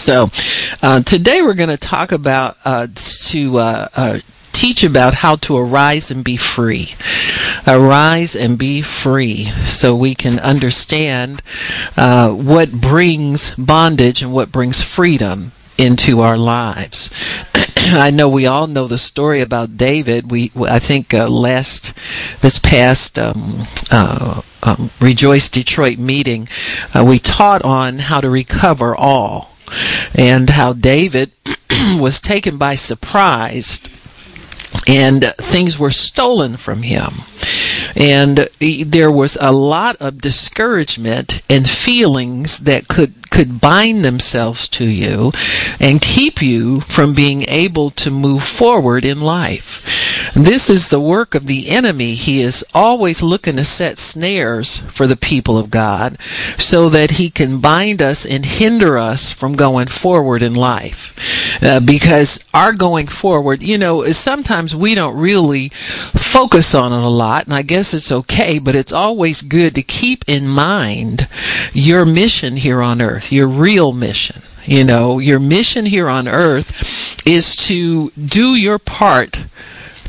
So, uh, today we're going to talk about uh, to uh, uh, teach about how to arise and be free. Arise and be free so we can understand uh, what brings bondage and what brings freedom into our lives. I know we all know the story about David. We, I think, uh, last this past um, uh, um, Rejoice Detroit meeting, uh, we taught on how to recover all, and how David was taken by surprise, and things were stolen from him and there was a lot of discouragement and feelings that could could bind themselves to you and keep you from being able to move forward in life. This is the work of the enemy. He is always looking to set snares for the people of God so that he can bind us and hinder us from going forward in life. Uh, because our going forward, you know, sometimes we don't really focus on it a lot, and I guess it's okay, but it's always good to keep in mind your mission here on earth, your real mission. You know, your mission here on earth is to do your part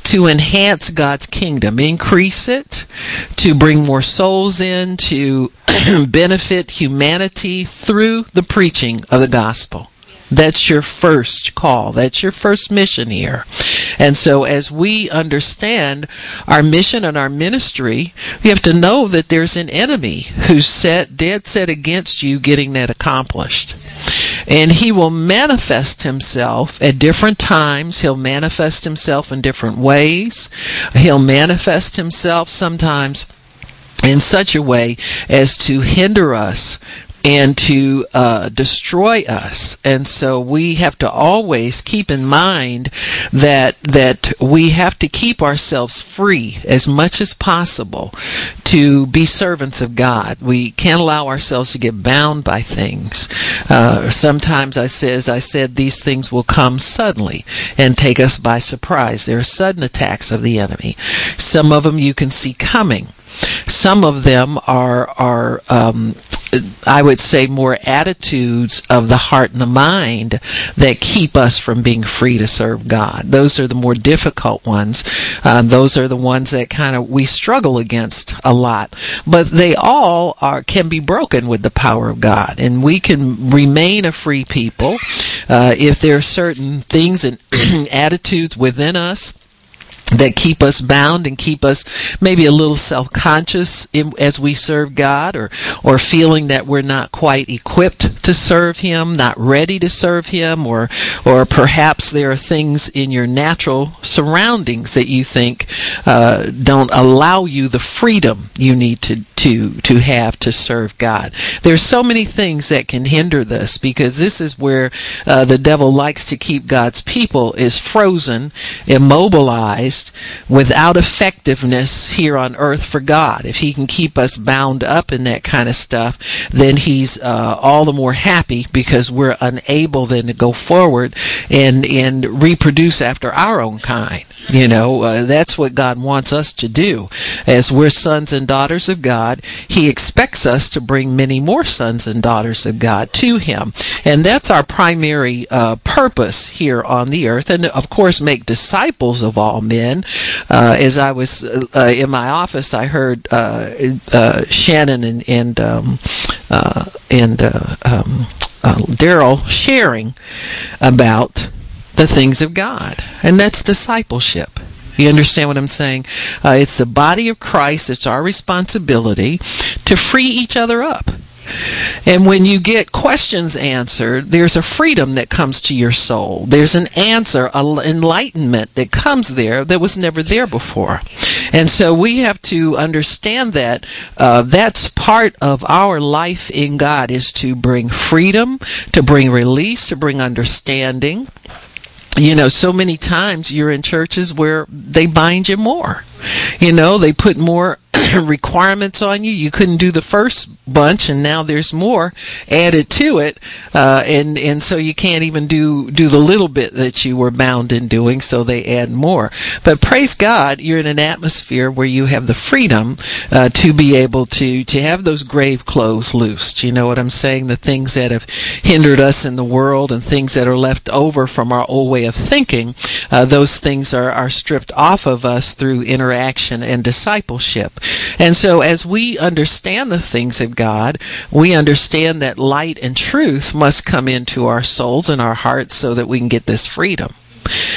to enhance God's kingdom, increase it, to bring more souls in, to benefit humanity through the preaching of the gospel. That's your first call. That's your first mission here. And so as we understand our mission and our ministry, we have to know that there's an enemy who's set dead set against you getting that accomplished. And he will manifest himself at different times. He'll manifest himself in different ways. He'll manifest himself sometimes in such a way as to hinder us and to uh, destroy us. And so we have to always keep in mind that that we have to keep ourselves free as much as possible to be servants of God. We can't allow ourselves to get bound by things. Uh, sometimes I says I said these things will come suddenly and take us by surprise. There are sudden attacks of the enemy. Some of them you can see coming. Some of them are are um, I would say more attitudes of the heart and the mind that keep us from being free to serve God. Those are the more difficult ones. Uh, those are the ones that kind of we struggle against a lot. But they all are can be broken with the power of God, and we can remain a free people uh, if there are certain things and attitudes within us that keep us bound and keep us maybe a little self-conscious in, as we serve God or or feeling that we're not quite equipped to serve him, not ready to serve him or or perhaps there are things in your natural surroundings that you think uh, don't allow you the freedom you need to to to have to serve God. There's so many things that can hinder this because this is where uh, the devil likes to keep God's people is frozen, immobilized without effectiveness here on earth for God. If he can keep us bound up in that kind of stuff, then he's uh, all the more happy because we're unable then to go forward and and reproduce after our own kind. You know, uh, that's what God wants us to do. As we're sons and daughters of God, He expects us to bring many more sons and daughters of God to Him. And that's our primary uh, purpose here on the earth. And of course, make disciples of all men. Uh, as I was uh, in my office, I heard uh, uh, Shannon and, and, um, and um, Daryl sharing about the things of God. And that's discipleship. You understand what I'm saying? Uh, it's the body of Christ. It's our responsibility to free each other up. And when you get questions answered, there's a freedom that comes to your soul. There's an answer, an enlightenment that comes there that was never there before. And so we have to understand that uh, that's part of our life in God is to bring freedom, to bring release, to bring understanding you know, so many times you're in churches where they bind you more. You know, they put more requirements on you. You couldn't do the first bunch, and now there's more added to it, uh, and and so you can't even do do the little bit that you were bound in doing. So they add more. But praise God, you're in an atmosphere where you have the freedom uh, to be able to to have those grave clothes loosed. You know what I'm saying? The things that have hindered us in the world and things that are left over from our old way of thinking, uh, those things are are stripped off of us through interaction and discipleship. And so as we understand the things of God, we understand that light and truth must come into our souls and our hearts so that we can get this freedom.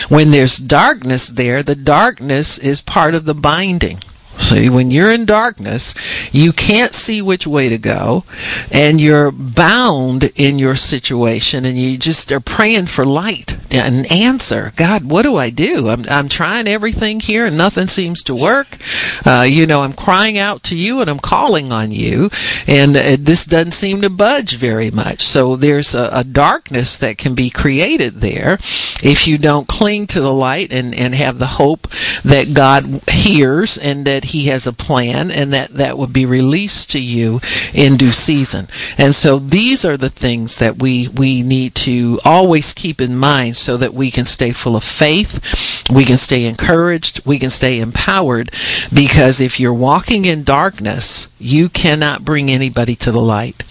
When there's darkness there, the darkness is part of the binding. See, when you're in darkness, you can't see which way to go, and you're bound in your situation, and you just are praying for light, an answer. God, what do I do? I'm, I'm trying everything here, and nothing seems to work. Uh, you know, I'm crying out to you, and I'm calling on you, and uh, this doesn't seem to budge very much. So there's a, a darkness that can be created there if you don't cling to the light and, and have the hope that God hears and that he has a plan and that that would be released to you in due season. And so these are the things that we we need to always keep in mind so that we can stay full of faith, we can stay encouraged, we can stay empowered because if you're walking in darkness, you cannot bring anybody to the light.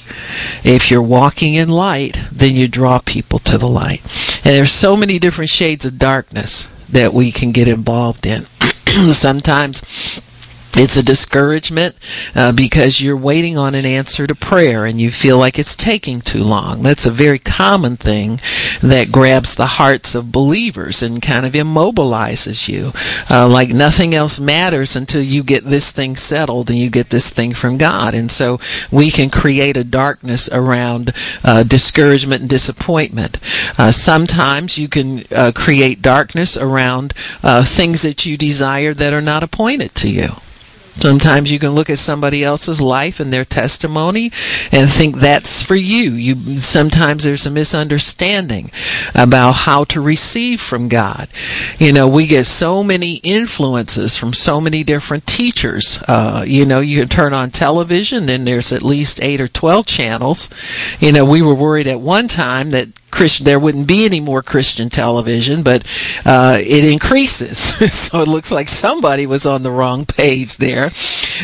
If you're walking in light, then you draw people to the light. And there's so many different shades of darkness that we can get involved in. Sometimes it's a discouragement uh, because you're waiting on an answer to prayer and you feel like it's taking too long. That's a very common thing that grabs the hearts of believers and kind of immobilizes you. Uh, like nothing else matters until you get this thing settled and you get this thing from God. And so we can create a darkness around uh, discouragement and disappointment. Uh, sometimes you can uh, create darkness around uh, things that you desire that are not appointed to you. Sometimes you can look at somebody else's life and their testimony and think that's for you. You sometimes there's a misunderstanding about how to receive from God. You know, we get so many influences from so many different teachers. Uh, you know, you can turn on television and there's at least eight or twelve channels. You know, we were worried at one time that Christian, there wouldn't be any more Christian television, but uh, it increases. so it looks like somebody was on the wrong page there.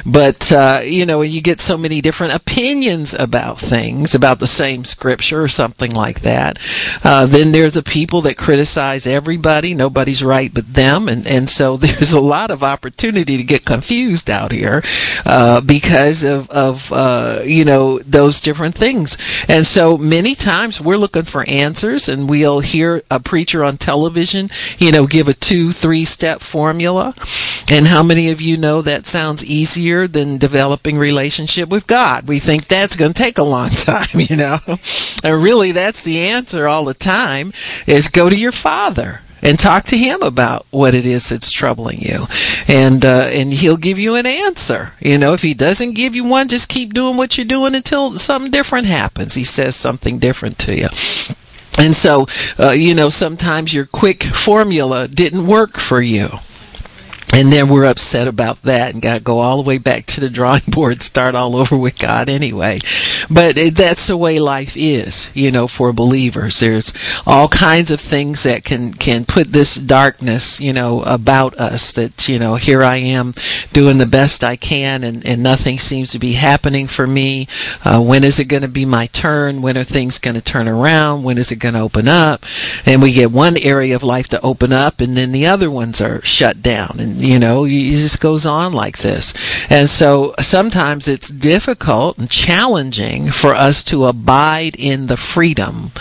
But uh, you know, you get so many different opinions about things, about the same scripture or something like that. Uh, then there's the people that criticize everybody. Nobody's right but them, and and so there's a lot of opportunity to get confused out here uh, because of of uh, you know those different things. And so many times we're looking for answers and we'll hear a preacher on television, you know, give a two, three step formula. And how many of you know that sounds easier than developing relationship with God? We think that's going to take a long time, you know. And really that's the answer all the time is go to your father and talk to him about what it is that's troubling you and uh, and he'll give you an answer you know if he doesn't give you one just keep doing what you're doing until something different happens he says something different to you and so, uh, you know, sometimes your quick formula didn't work for you and then we're upset about that and got to go all the way back to the drawing board, start all over with God anyway. But that's the way life is, you know, for believers. There's all kinds of things that can can put this darkness, you know, about us. That you know, here I am doing the best I can, and and nothing seems to be happening for me. Uh, when is it going to be my turn? When are things going to turn around? When is it going to open up? And we get one area of life to open up, and then the other ones are shut down, and you know, it just goes on like this. And so sometimes it's difficult and challenging for us to abide in the freedom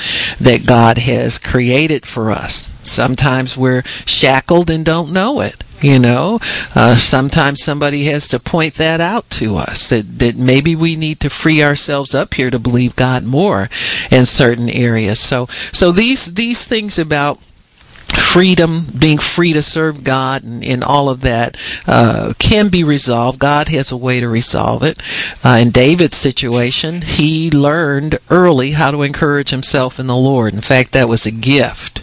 that God has created for us. Sometimes we're shackled and don't know it. You know, uh, sometimes somebody has to point that out to us that, that maybe we need to free ourselves up here to believe God more in certain areas. So, so these, these things about freedom, being free to serve God, and, and all of that uh, can be resolved. God has a way to resolve it. Uh, in David's situation, he learned early how to encourage himself in the Lord. In fact, that was a gift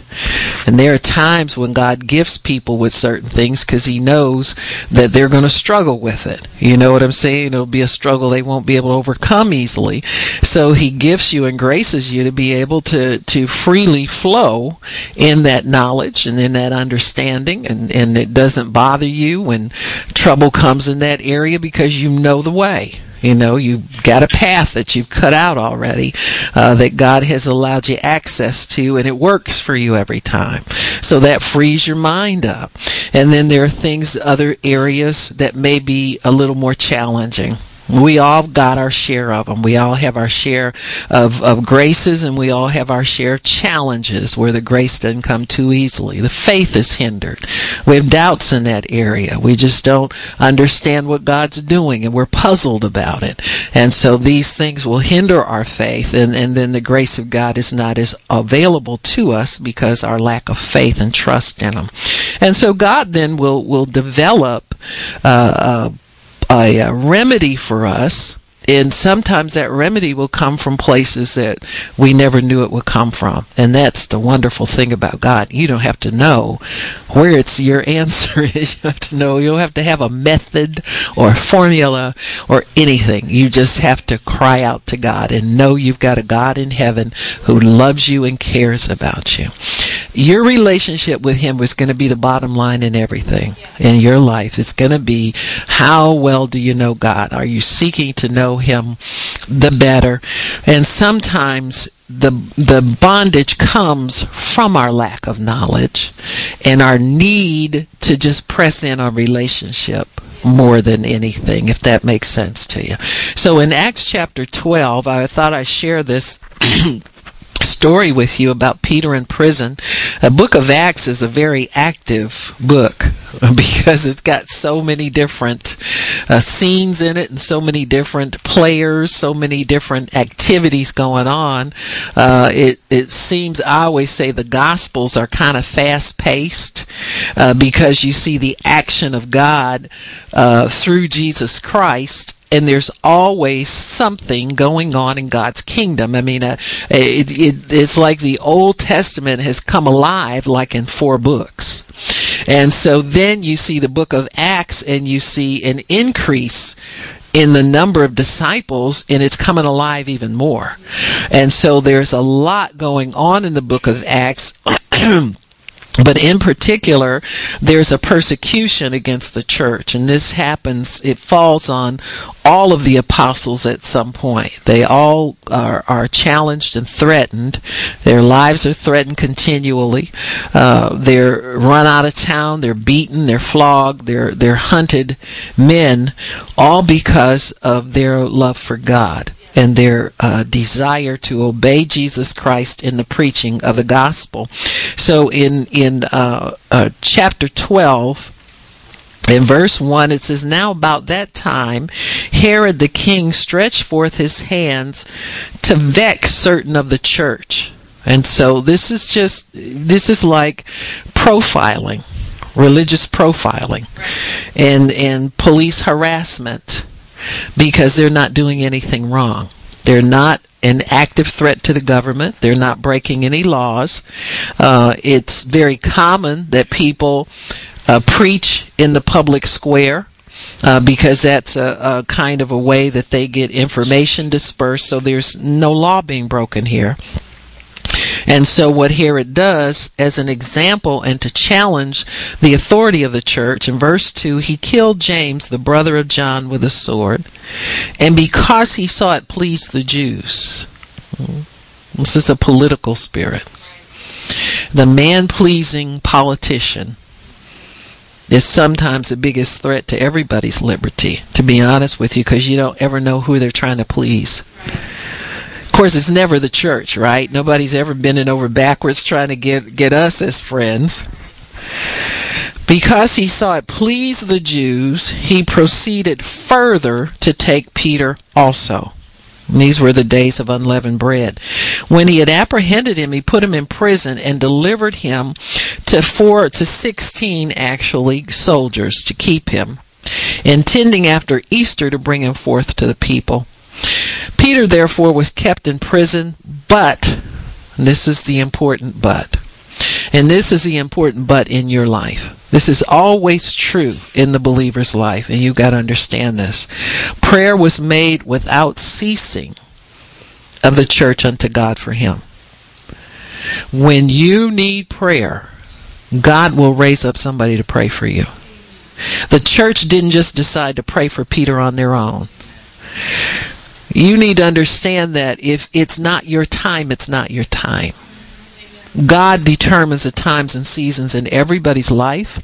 And there are times when God gifts people with certain things because He knows that they're going to struggle with it. You know what I'm saying? It'll be a struggle they won't be able to overcome easily. So He gifts you and graces you to be able to, to freely flow in that knowledge and in that understanding. And, and it doesn't bother you when trouble comes in that area because you know the way. You know, you've got a path that you've cut out already uh, that God has allowed you access to, and it works for you every time. So that frees your mind up. And then there are things, other areas that may be a little more challenging. We all got our share of them. We all have our share of, of graces and we all have our share of challenges where the grace doesn't come too easily. The faith is hindered. We have doubts in that area. We just don't understand what God's doing and we're puzzled about it. And so these things will hinder our faith and, and then the grace of God is not as available to us because our lack of faith and trust in Him. And so God then will, will develop, uh, uh, a, a remedy for us and sometimes that remedy will come from places that we never knew it would come from. And that's the wonderful thing about god. You don't have to know where it's your answer is. You have to know. You don't have to have a method or a formula or anything. You just have to cry out to god and know you've got a god in heaven who loves you and cares about you your relationship with him was going to be the bottom line in everything in your life. It's going to be how well do you know God? Are you seeking to know him the better? And sometimes the the bondage comes from our lack of knowledge and our need to just press in our relationship more than anything if that makes sense to you. So in Acts chapter 12 I thought I'd share this story with you about Peter in prison. A book of Acts is a very active book because it's got so many different uh, scenes in it and so many different players, so many different activities going on. Uh, it it seems I always say the Gospels are kind of fast paced uh, because you see the action of God uh, through Jesus Christ and there's always something going on in God's kingdom. I mean, uh, it, it, it's like the Old Testament has come alive, like in four books. And so then you see the book of Acts, and you see an increase in the number of disciples and it's coming alive even more. And so there's a lot going on in the book of Acts. But in particular, there's a persecution against the church, and this happens, it falls on all of the apostles at some point. They all are, are challenged and threatened. Their lives are threatened continually. Uh, they're run out of town, they're beaten, they're flogged, they're, they're hunted men, all because of their love for God and their uh, desire to obey Jesus Christ in the preaching of the gospel. So in in uh, uh, chapter twelve. In verse 1, it says, Now about that time, Herod the king stretched forth his hands to vex certain of the church. And so this is just, this is like profiling, religious profiling, and, and police harassment because they're not doing anything wrong. They're not an active threat to the government. They're not breaking any laws. Uh, it's very common that people uh, preach in the public square. Uh, because that's a, a, kind of a way that they get information dispersed, so there's no law being broken here. And so, what Herod does, as an example and to challenge the authority of the church, in verse 2, he killed James, the brother of John, with a sword. And because he saw it please the Jews, hmm. this is a political spirit. The man pleasing politician is sometimes the biggest threat to everybody's liberty, to be honest with you, because you don't ever know who they're trying to please course, it's never the church, right? Nobody's ever bending over backwards trying to get, get us as friends. Because he saw it please the Jews, he proceeded further to take Peter also. And these were the days of unleavened bread. When he had apprehended him, he put him in prison and delivered him to four to sixteen actually soldiers to keep him, intending after Easter to bring him forth to the people. Peter, therefore, was kept in prison, but, this is the important but, And this is the important but in your life. This is always true in the believer's life, and you've got to understand this. Prayer was made without ceasing of the church unto God for him. When you need prayer, God will raise up somebody to pray for you. The church didn't just decide to pray for Peter on their own. You need to understand that if it's not your time, it's not your time. God determines the times and seasons in everybody's life.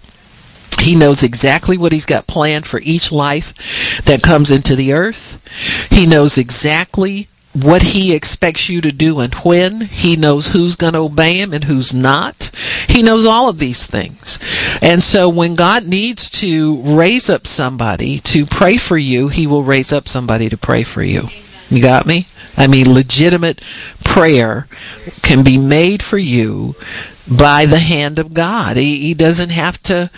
He knows exactly what he's got planned for each life that comes into the earth. He knows exactly what he expects you to do and when. He knows who's going to obey him and who's not. He knows all of these things. And so when God needs to raise up somebody to pray for you, he will raise up somebody to pray for you. You got me? I mean, legitimate prayer can be made for you by the hand of God. He, he doesn't have to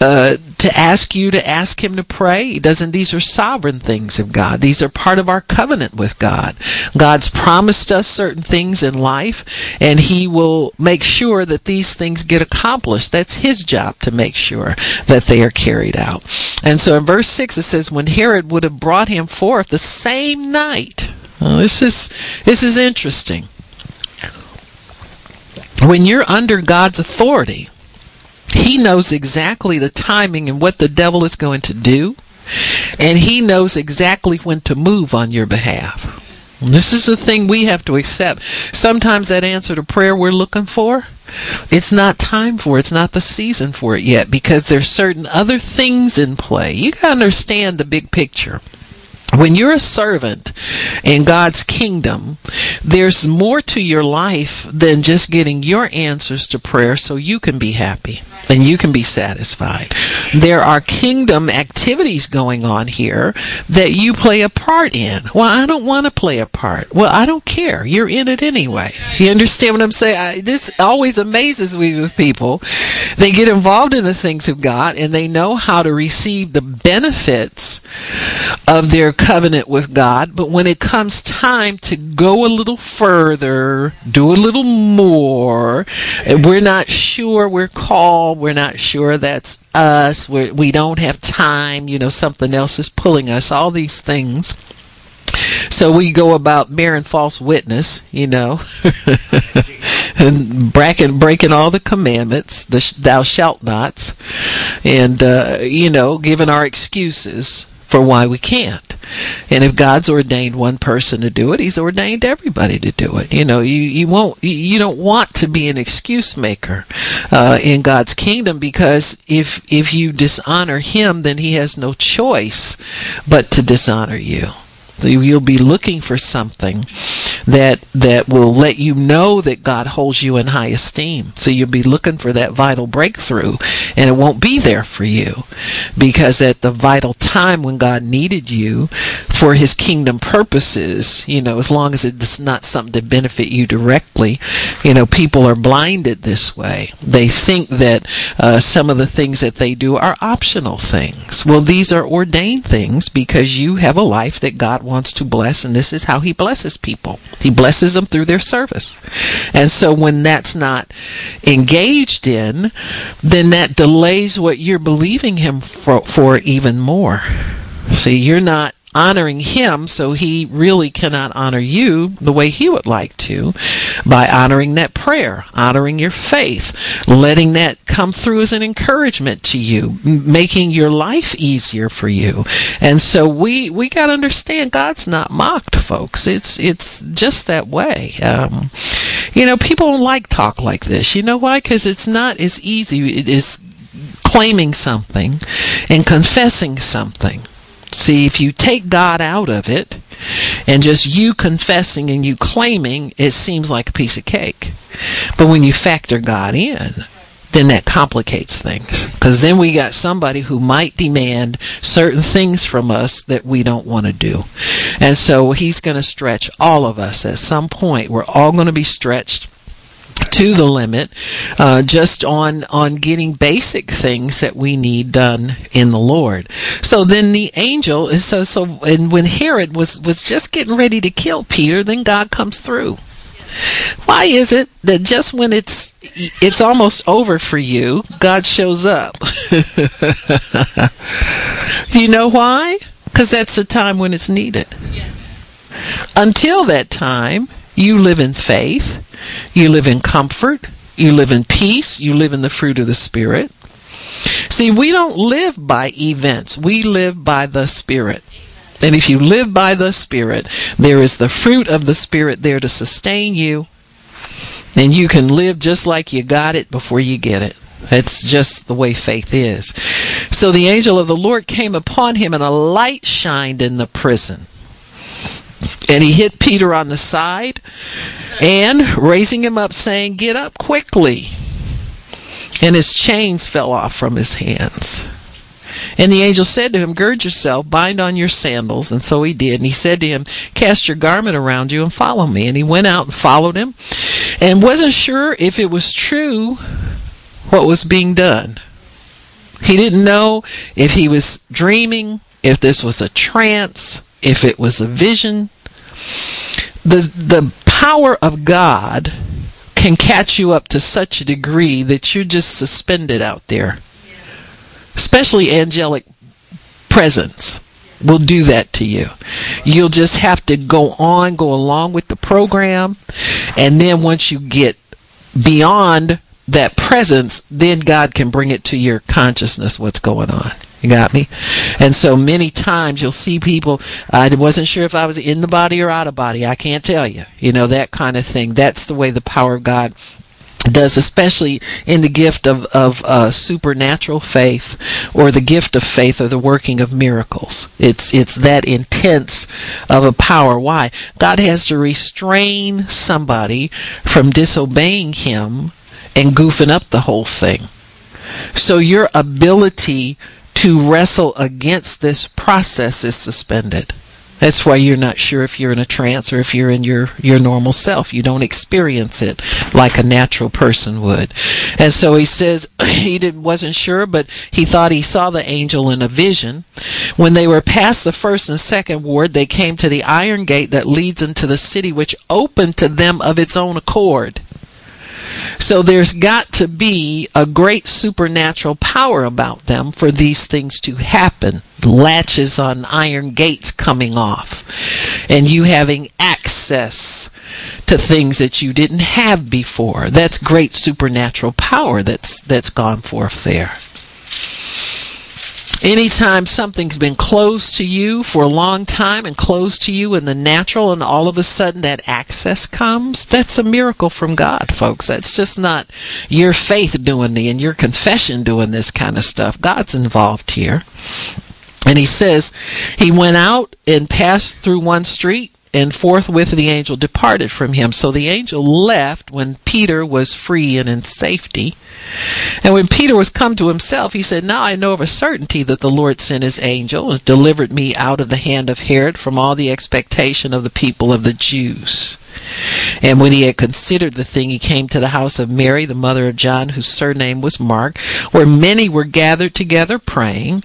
uh, to ask you to ask him to pray. He doesn't. These are sovereign things of God. These are part of our covenant with God. God's promised us certain things in life, and He will make sure that these things get accomplished. That's His job to make sure that they are carried out. And so in verse six it says, "When Herod would have brought him forth the same night." Well, this is this is interesting. When you're under God's authority, he knows exactly the timing and what the devil is going to do, and he knows exactly when to move on your behalf. This is the thing we have to accept. Sometimes that answer to prayer we're looking for, it's not time for it. It's not the season for it yet because there's certain other things in play. You got to understand the big picture when you're a servant in God's kingdom, there's more to your life than just getting your answers to prayer so you can be happy and you can be satisfied. There are kingdom activities going on here that you play a part in. Well, I don't want to play a part. Well, I don't care. You're in it anyway. You understand what I'm saying? I, this always amazes me with people. They get involved in the things of God and they know how to receive the benefits of their covenant with God, but when it comes time to go a little further, do a little more, we're not sure we're called, we're not sure that's us, we're, we don't have time, you know, something else is pulling us, all these things. So we go about bearing false witness, you know, and breaking breaking all the commandments, the thou shalt nots, and uh, you know, giving our excuses for why we can't. And if God's ordained one person to do it, He's ordained everybody to do it. You know, you, you won't, you don't want to be an excuse maker uh, in God's kingdom because if if you dishonor Him, then He has no choice but to dishonor you. You'll be looking for something that that will let you know that God holds you in high esteem. So you'll be looking for that vital breakthrough, and it won't be there for you because at the vital time when God needed you for His kingdom purposes, you know, as long as it's not something to benefit you directly, you know, people are blinded this way. They think that uh, some of the things that they do are optional things. Well, these are ordained things because you have a life that God wants to bless, and this is how He blesses people. He blesses them through their service. And so when that's not engaged in, then that delays what you're believing Him for, for even more. See, you're not honoring him, so he really cannot honor you the way he would like to by honoring that prayer, honoring your faith, letting that come through as an encouragement to you, making your life easier for you. And so we we got to understand God's not mocked, folks. It's it's just that way. Um, you know, people don't like talk like this. You know why? Because it's not as easy as claiming something and confessing something. See, if you take God out of it and just you confessing and you claiming, it seems like a piece of cake. But when you factor God in, then that complicates things. Because then we got somebody who might demand certain things from us that we don't want to do. And so he's going to stretch all of us at some point. We're all going to be stretched to the limit uh, just on on getting basic things that we need done in the Lord. So then the angel is so so and when Herod was was just getting ready to kill Peter, then God comes through. Why is it that just when it's it's almost over for you, God shows up? you know why? Because that's the time when it's needed. Until that time, you live in faith, you live in comfort, you live in peace, you live in the fruit of the Spirit. See, we don't live by events, we live by the Spirit. And if you live by the Spirit, there is the fruit of the Spirit there to sustain you. And you can live just like you got it before you get it. That's just the way faith is. So the angel of the Lord came upon him, and a light shined in the prison. And he hit Peter on the side and raising him up, saying, Get up quickly. And his chains fell off from his hands. And the angel said to him, Gird yourself, bind on your sandals. And so he did. And he said to him, Cast your garment around you and follow me. And he went out and followed him and wasn't sure if it was true what was being done. He didn't know if he was dreaming, if this was a trance, if it was a vision. The, the power of God can catch you up to such a degree that you're just suspended out there especially angelic presence will do that to you. You'll just have to go on, go along with the program, and then once you get beyond that presence, then God can bring it to your consciousness what's going on. You got me? And so many times you'll see people, I wasn't sure if I was in the body or out of body. I can't tell you. You know, that kind of thing. That's the way the power of God does, especially in the gift of, of uh, supernatural faith or the gift of faith or the working of miracles. It's, it's that intense of a power. Why? God has to restrain somebody from disobeying Him and goofing up the whole thing. So your ability to wrestle against this process is suspended. That's why you're not sure if you're in a trance or if you're in your, your normal self. You don't experience it like a natural person would. And so he says he didn't, wasn't sure, but he thought he saw the angel in a vision. When they were past the first and second ward, they came to the iron gate that leads into the city, which opened to them of its own accord. So there's got to be a great supernatural power about them for these things to happen. Latches on iron gates coming off, and you having access to things that you didn't have before. That's great supernatural power that's that's gone forth there. Anytime something's been closed to you for a long time and closed to you in the natural, and all of a sudden that access comes, that's a miracle from God, folks. That's just not your faith doing the and your confession doing this kind of stuff. God's involved here. And he says, he went out and passed through one street and forthwith the angel departed from him. So the angel left when Peter was free and in safety. And when Peter was come to himself, he said, Now I know of a certainty that the Lord sent his angel and delivered me out of the hand of Herod from all the expectation of the people of the Jews. And when he had considered the thing, he came to the house of Mary, the mother of John, whose surname was Mark, where many were gathered together praying.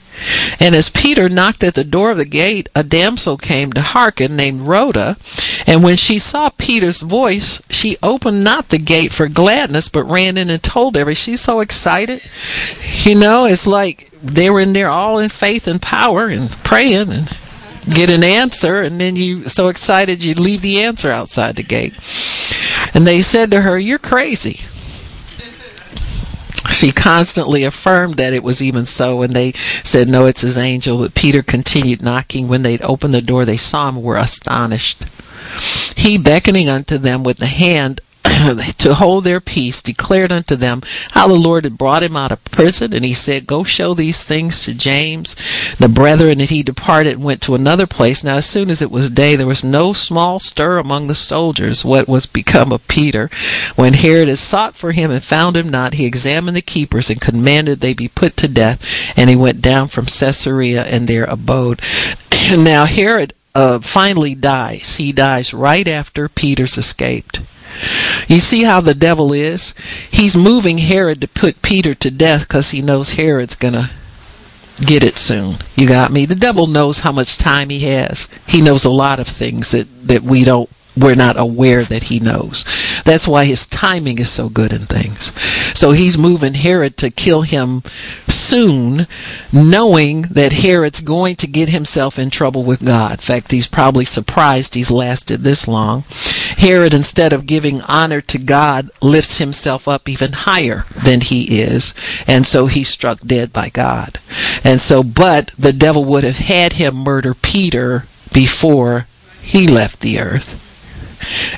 And as Peter knocked at the door of the gate, a damsel came to hearken, named Rhoda. And when she saw Peter's voice, she opened not the gate for gladness, but ran in and told every. She's so excited. You know, it's like they were in there all in faith and power and praying and get an answer, and then you so excited you leave the answer outside the gate. And they said to her, You're crazy. She constantly affirmed that it was even so, and they said, No, it's his angel. But Peter continued knocking. When they'd opened the door, they saw him, were astonished. He, beckoning unto them with the hand, to hold their peace, declared unto them how the Lord had brought him out of prison. And he said, Go show these things to James, the brethren. And he departed and went to another place. Now, as soon as it was day, there was no small stir among the soldiers what was become of Peter. When Herod had sought for him and found him not, he examined the keepers and commanded they be put to death. And he went down from Caesarea and there abode. now, Herod uh, finally dies. He dies right after Peter's escaped. You see how the devil is? He's moving Herod to put Peter to death because he knows Herod's going to get it soon. You got me? The devil knows how much time he has. He knows a lot of things that, that we don't we're not aware that he knows. That's why his timing is so good in things. So he's moving Herod to kill him soon, knowing that Herod's going to get himself in trouble with God. In fact, he's probably surprised he's lasted this long. Herod, instead of giving honor to God, lifts himself up even higher than he is, and so he's struck dead by God. And so, but the devil would have had him murder Peter before he left the earth.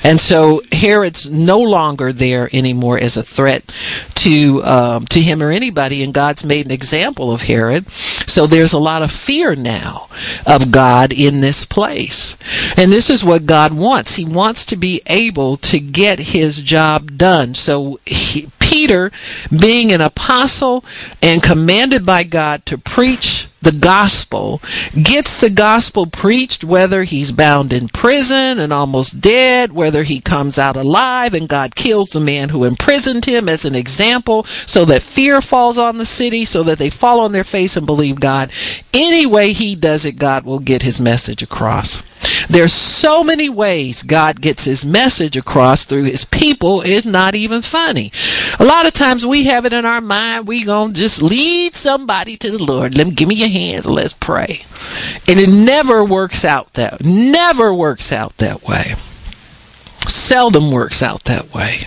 And so Herod's no longer there anymore as a threat to um, to him or anybody, and God's made an example of Herod. So there's a lot of fear now of God in this place, and this is what God wants. He wants to be able to get His job done. So he, Peter, being an apostle and commanded by God to preach the gospel, gets the gospel preached, whether he's bound in prison and almost dead, whether he comes out alive and God kills the man who imprisoned him as an example, so that fear falls on the city, so that they fall on their face and believe God. Any way he does it, God will get his message across. There's so many ways God gets his message across through his people, it's not even funny. A lot of times we have it in our mind, we gonna just lead somebody to the Lord. Let me give me your hands, let's pray. And it never works out that never works out that way. Seldom works out that way.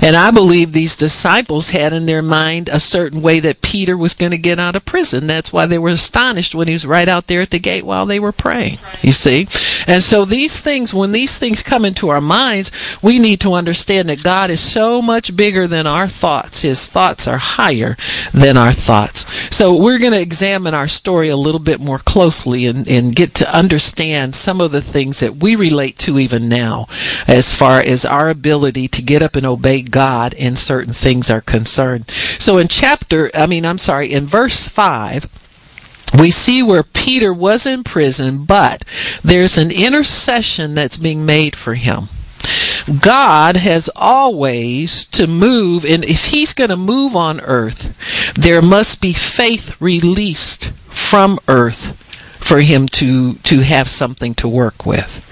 And I believe these disciples had in their mind a certain way that Peter was going to get out of prison. That's why they were astonished when he was right out there at the gate while they were praying. You see? And so these things, when these things come into our minds, we need to understand that God is so much bigger than our thoughts. His thoughts are higher than our thoughts. So we're going to examine our story a little bit more closely and, and get to understand some of the things that we relate to even now as far as our ability to get up and obey God in certain things are concerned. So in chapter, I mean, I'm sorry, in verse 5, we see where Peter was in prison, but there's an intercession that's being made for him. God has always to move, and if He's going to move on earth, there must be faith released from earth for him to to have something to work with.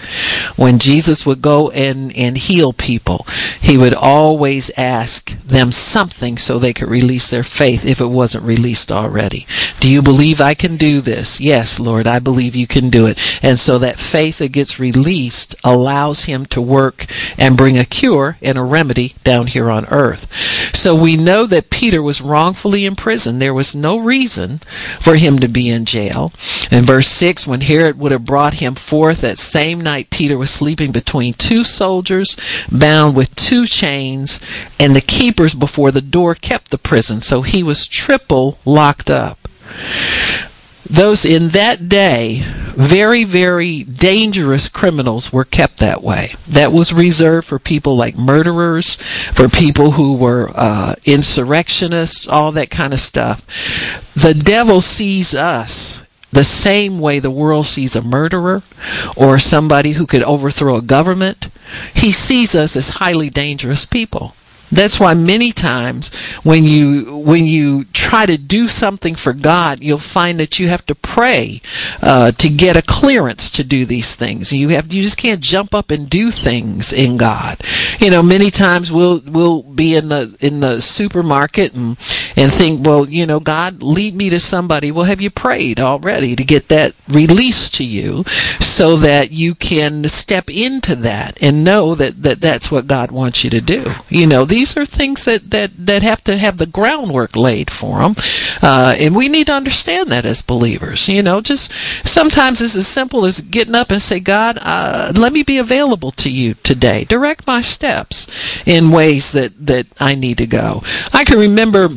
When Jesus would go and and heal people, he would always ask them something so they could release their faith if it wasn't released already. Do you believe I can do this? Yes, Lord, I believe you can do it. And so that faith that gets released allows him to work and bring a cure and a remedy down here on earth. So we know that Peter was wrongfully imprisoned. There was no reason for him to be in jail. In verse 6, when Herod would have brought him forth that same night, Peter was sleeping between two soldiers, bound with two chains, and the keepers before the door kept the prison. So he was triple locked up those in that day, very, very dangerous criminals were kept that way. That was reserved for people like murderers, for people who were uh, insurrectionists, all that kind of stuff. The devil sees us the same way the world sees a murderer or somebody who could overthrow a government. He sees us as highly dangerous people. That's why many times when you when you try to do something for God, you'll find that you have to pray uh, to get a clearance to do these things. You have you just can't jump up and do things in God. You know, many times we'll we'll be in the in the supermarket and and think, well, you know, God lead me to somebody. Well, have you prayed already to get that released to you so that you can step into that and know that, that that's what God wants you to do? You know, these are things that, that, that have to have the groundwork laid for them. Uh, and we need to understand that as believers. You know, just sometimes it's as simple as getting up and say, God, uh, let me be available to you today. Direct my steps in ways that, that I need to go. I can remember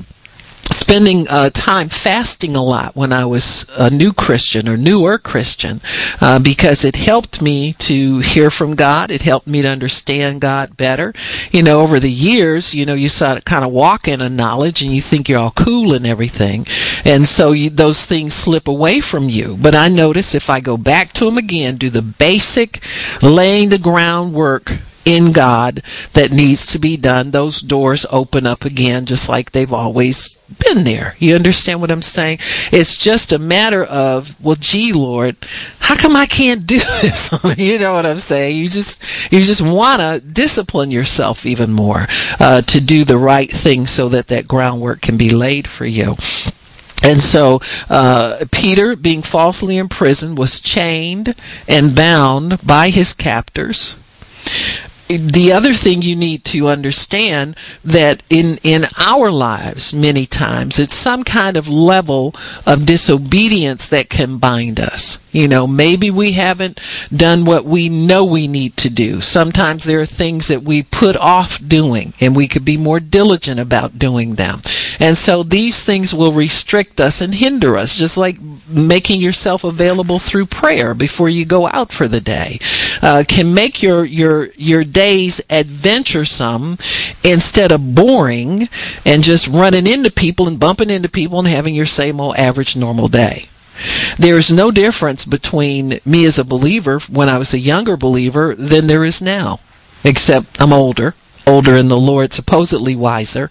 spending uh, time fasting a lot when I was a new Christian or newer Christian uh, because it helped me to hear from God. It helped me to understand God better. You know, over the years, you know, you sort of kind of walk in a knowledge and you think you're all cool and everything. And so you, those things slip away from you. But I notice if I go back to them again, do the basic laying the groundwork in God that needs to be done, those doors open up again just like they've always been there. You understand what I'm saying? It's just a matter of, well, gee, Lord, how come I can't do this? you know what I'm saying? You just, you just want to discipline yourself even more, uh, to do the right thing so that that groundwork can be laid for you. And so uh, Peter, being falsely imprisoned, was chained and bound by his captors the other thing you need to understand that in in our lives many times it's some kind of level of disobedience that can bind us. You know maybe we haven't done what we know we need to do. Sometimes there are things that we put off doing and we could be more diligent about doing them and so these things will restrict us and hinder us just like making yourself available through prayer before you go out for the day uh, can make your your your days adventuresome instead of boring and just running into people and bumping into people and having your same old average normal day. There's no difference between me as a believer when I was a younger believer than there is now, except I'm older older in the Lord, supposedly wiser.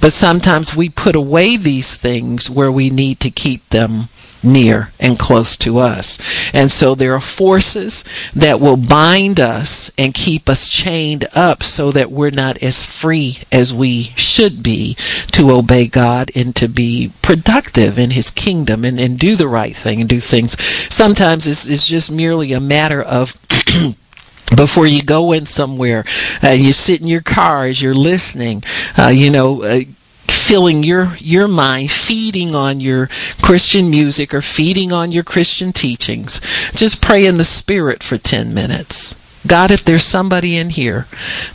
But sometimes we put away these things where we need to keep them near and close to us. And so there are forces that will bind us and keep us chained up so that we're not as free as we should be to obey God and to be productive in His kingdom and, and do the right thing and do things. Sometimes it's, it's just merely a matter of before you go in somewhere, uh, you sit in your car as you're listening, uh, you know, uh, filling your your mind feeding on your Christian music or feeding on your Christian teachings. Just pray in the spirit for 10 minutes. God if there's somebody in here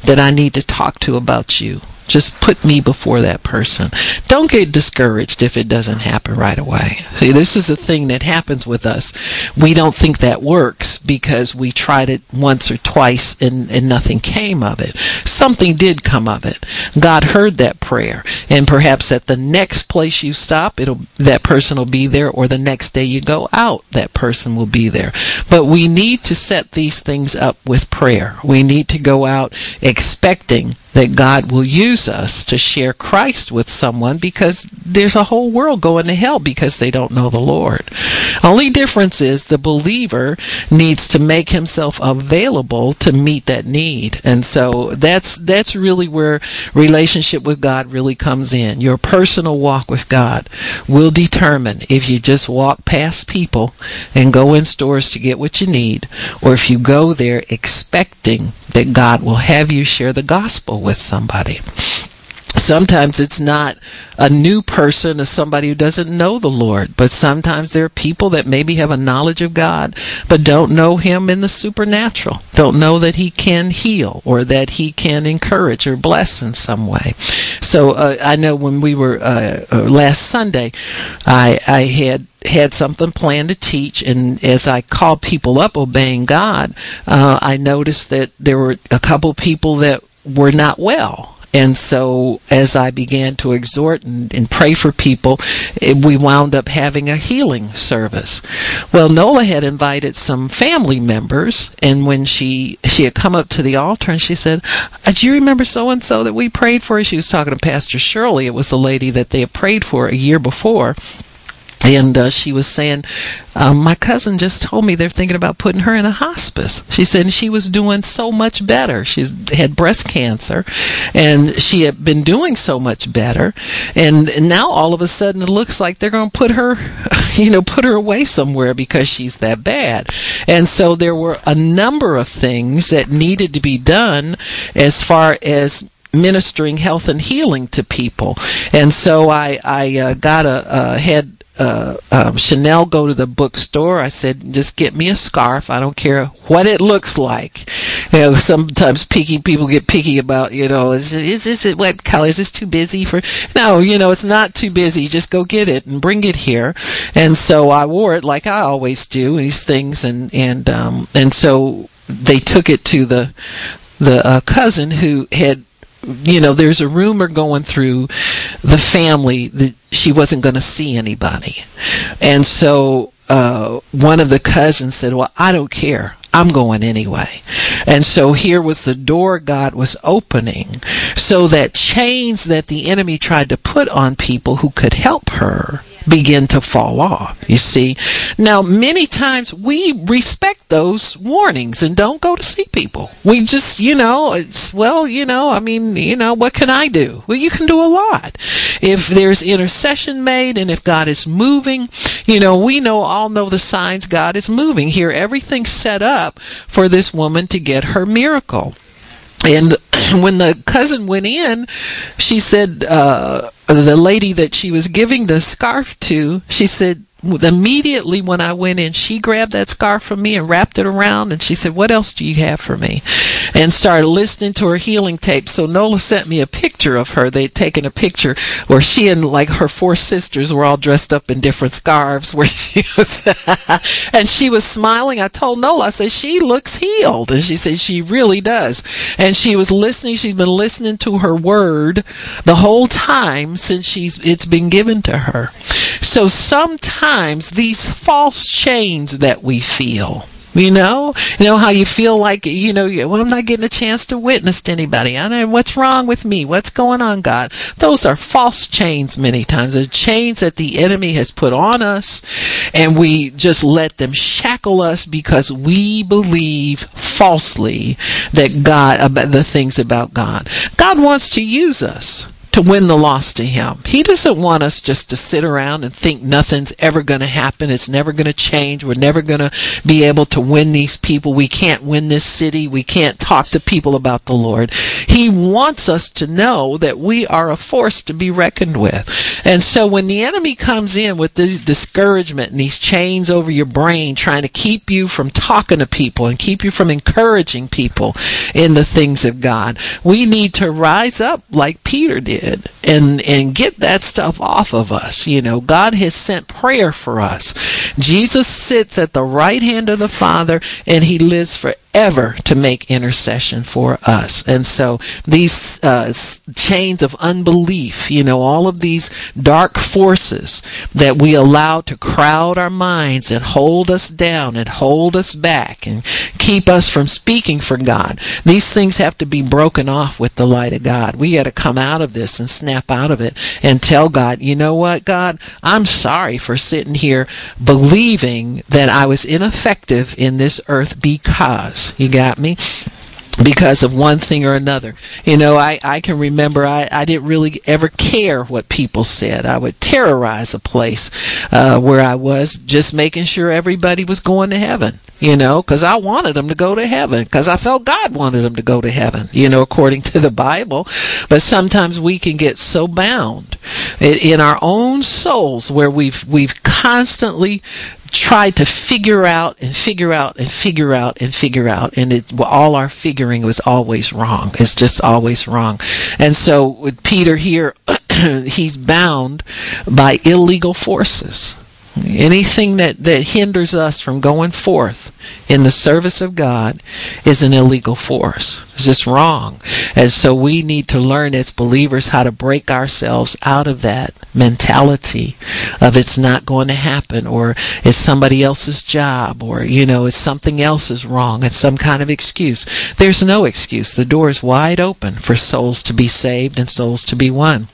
that I need to talk to about you just put me before that person. Don't get discouraged if it doesn't happen right away. See, this is a thing that happens with us. We don't think that works because we tried it once or twice and, and nothing came of it. Something did come of it. God heard that prayer. And perhaps at the next place you stop, it'll that person will be there, or the next day you go out, that person will be there. But we need to set these things up with prayer. We need to go out expecting that God will use us to share Christ with someone because there's a whole world going to hell because they don't know the Lord. Only difference is the believer needs to make himself available to meet that need. And so that's that's really where relationship with God really comes in. Your personal walk with God will determine if you just walk past people and go in stores to get what you need or if you go there expecting that God will have you share the gospel with somebody. Sometimes it's not a new person or somebody who doesn't know the Lord, but sometimes there are people that maybe have a knowledge of God but don't know Him in the supernatural, don't know that He can heal or that He can encourage or bless in some way. So uh, I know when we were uh, uh, last Sunday, I I had had something planned to teach, and as I called people up obeying God, uh, I noticed that there were a couple people that were not well. And so, as I began to exhort and, and pray for people, it, we wound up having a healing service. Well, Nola had invited some family members, and when she she had come up to the altar and she said, uh, "Do you remember so and so that we prayed for?" She was talking to Pastor Shirley. It was the lady that they had prayed for a year before and uh, she was saying, um, my cousin just told me they're thinking about putting her in a hospice. She said she was doing so much better. She's had breast cancer, and she had been doing so much better. And, and now all of a sudden, it looks like they're going to put her, you know, put her away somewhere because she's that bad. And so there were a number of things that needed to be done as far as ministering health and healing to people. And so I I uh, got a uh, had uh, um, Chanel go to the bookstore. I said, just get me a scarf. I don't care what it looks like. You know, sometimes picky people get picky about, you know, is, is, is it what color? Is this too busy for? No, you know, it's not too busy. Just go get it and bring it here. And so I wore it like I always do these things, and and um, and so they took it to the the uh, cousin who had you know, there's a rumor going through the family that she wasn't going to see anybody. And so uh, one of the cousins said, Well, I don't care. I'm going anyway. And so here was the door God was opening so that chains that the enemy tried to put on people who could help her begin to fall off. You see? Now, many times we respect those warnings and don't go to see people. We just, you know, it's, well, you know, I mean, you know, what can I do? Well, you can do a lot. If there's intercession made and if God is moving, you know, we know, all know the signs God is moving. Here, everything's set up for this woman to get her miracle. And when the cousin went in, she said, uh, the lady that she was giving the scarf to, she said, immediately when I went in, she grabbed that scarf from me and wrapped it around, and she said, "What else do you have for me?" And started listening to her healing tape. So Nola sent me a picture of her. They'd taken a picture where she and like her four sisters were all dressed up in different scarves. Where she was, and she was smiling. I told Nola, I said, "She looks healed," and she said, "She really does." And she was listening. She's been listening to her word the whole time since she's it's been given to her. So sometimes these false chains that we feel, you know, you know how you feel like you know, well, I'm not getting a chance to witness to anybody. I know what's wrong with me. What's going on, God? Those are false chains. Many times, they're chains that the enemy has put on us, and we just let them shackle us because we believe falsely that God about the things about God. God wants to use us to win the lost to him. He doesn't want us just to sit around and think nothing's ever going to happen. It's never going to change. We're never going to be able to win these people. We can't win this city. We can't talk to people about the Lord. He wants us to know that we are a force to be reckoned with. And so when the enemy comes in with this discouragement and these chains over your brain trying to keep you from talking to people and keep you from encouraging people in the things of God, we need to rise up like Peter did did and and get that stuff off of us you know. God has sent prayer for us. Jesus sits at the right hand of the father and he lives forever to make intercession for us. And so these uh, chains of unbelief you know all of these dark forces that we allow to crowd our minds and hold us down and hold us back and keep us from speaking for god these things have to be broken off with the light of god. We got to come out of this and snap out of it and tell God, you know what, God, I'm sorry for sitting here believing that I was ineffective in this earth because, you got me? because of one thing or another. You know, I, I can remember I, I didn't really ever care what people said. I would terrorize a place uh, where I was, just making sure everybody was going to heaven, you know, because I wanted them to go to heaven, because I felt God wanted them to go to heaven, you know, according to the Bible. But sometimes we can get so bound in our own souls where we've, we've constantly tried to figure out and figure out and figure out and figure out. And it all our figuring was always wrong. It's just always wrong. And so with peter here he's bound by illegal forces Anything that, that hinders us from going forth in the service of God is an illegal force. It's just wrong. And so we need to learn as believers how to break ourselves out of that mentality of it's not going to happen or it's somebody else's job or, you know, it's something else is wrong. It's some kind of excuse. There's no excuse. The door is wide open for souls to be saved and souls to be won.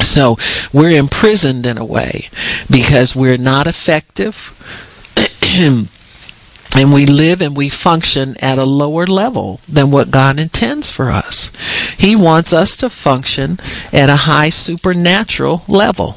So we're imprisoned in a way because we're not effective. and we live and we function at a lower level than what God intends for us. He wants us to function at a high supernatural level.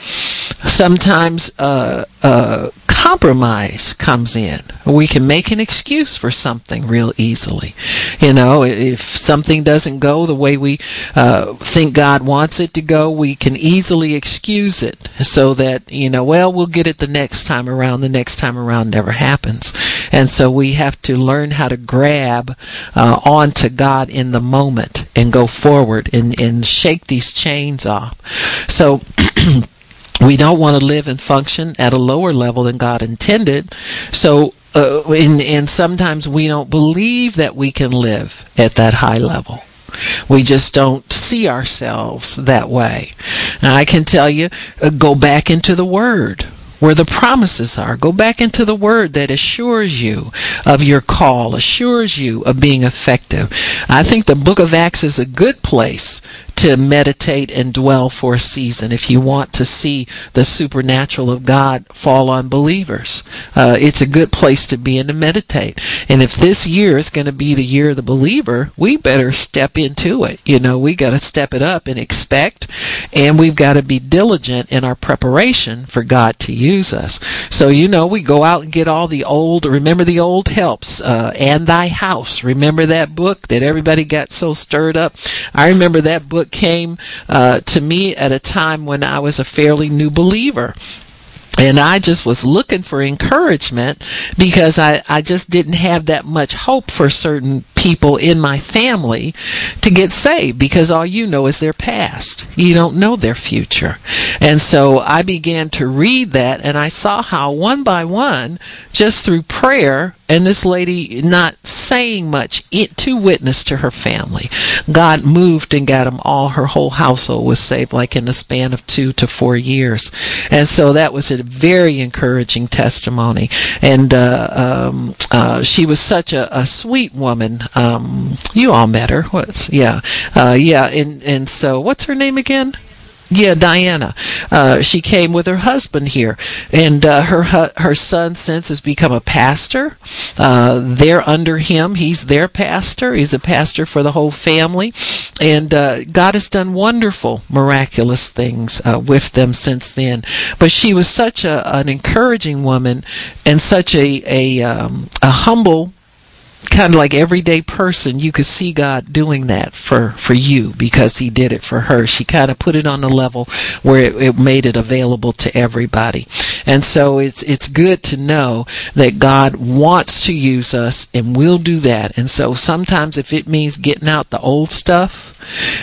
Sometimes uh, uh, compromise comes in. We can make an excuse for something real easily. You know, if something doesn't go the way we uh, think God wants it to go, we can easily excuse it so that, you know, well, we'll get it the next time around. The next time around never happens. And so we have to learn how to grab uh, onto God in the moment and go forward and, and shake these chains off. So, we don't want to live and function at a lower level than God intended. So, uh, and, and sometimes we don't believe that we can live at that high level. We just don't see ourselves that way. I can tell you, uh, go back into the Word. where the promises are. Go back into the word that assures you of your call, assures you of being effective. I think the book of Acts is a good place to meditate and dwell for a season if you want to see the supernatural of God fall on believers. Uh, it's a good place to be and to meditate. And if this year is going to be the year of the believer, we better step into it. You know, we got to step it up and expect, and we've got to be diligent in our preparation for God to use us. So, you know, we go out and get all the old, remember the old helps, uh, and thy house. Remember that book that everybody got so stirred up? I remember that book came uh, to me at a time when I was a fairly new believer. And I just was looking for encouragement because I, I just didn't have that much hope for certain people in my family to get saved because all you know is their past. You don't know their future. And so I began to read that and I saw how one by one, just through prayer and this lady not saying much it, to witness to her family, God moved and got them all, her whole household was saved like in the span of two to four years. And so that was a very encouraging testimony. And uh, um, uh, she was such a, a sweet woman. Um, you all met her. What's yeah, uh, yeah. And and so what's her name again? Yeah, Diana. Uh, she came with her husband here, and uh, her her son since has become a pastor. Uh, they're under him. He's their pastor. He's a pastor for the whole family, and uh, God has done wonderful, miraculous things uh, with them since then. But she was such a, an encouraging woman, and such a a um, a humble kind of like everyday person, you could see God doing that for, for you because he did it for her. She kind of put it on the level where it, it made it available to everybody. And so it's, it's good to know that God wants to use us and will do that. And so sometimes if it means getting out the old stuff,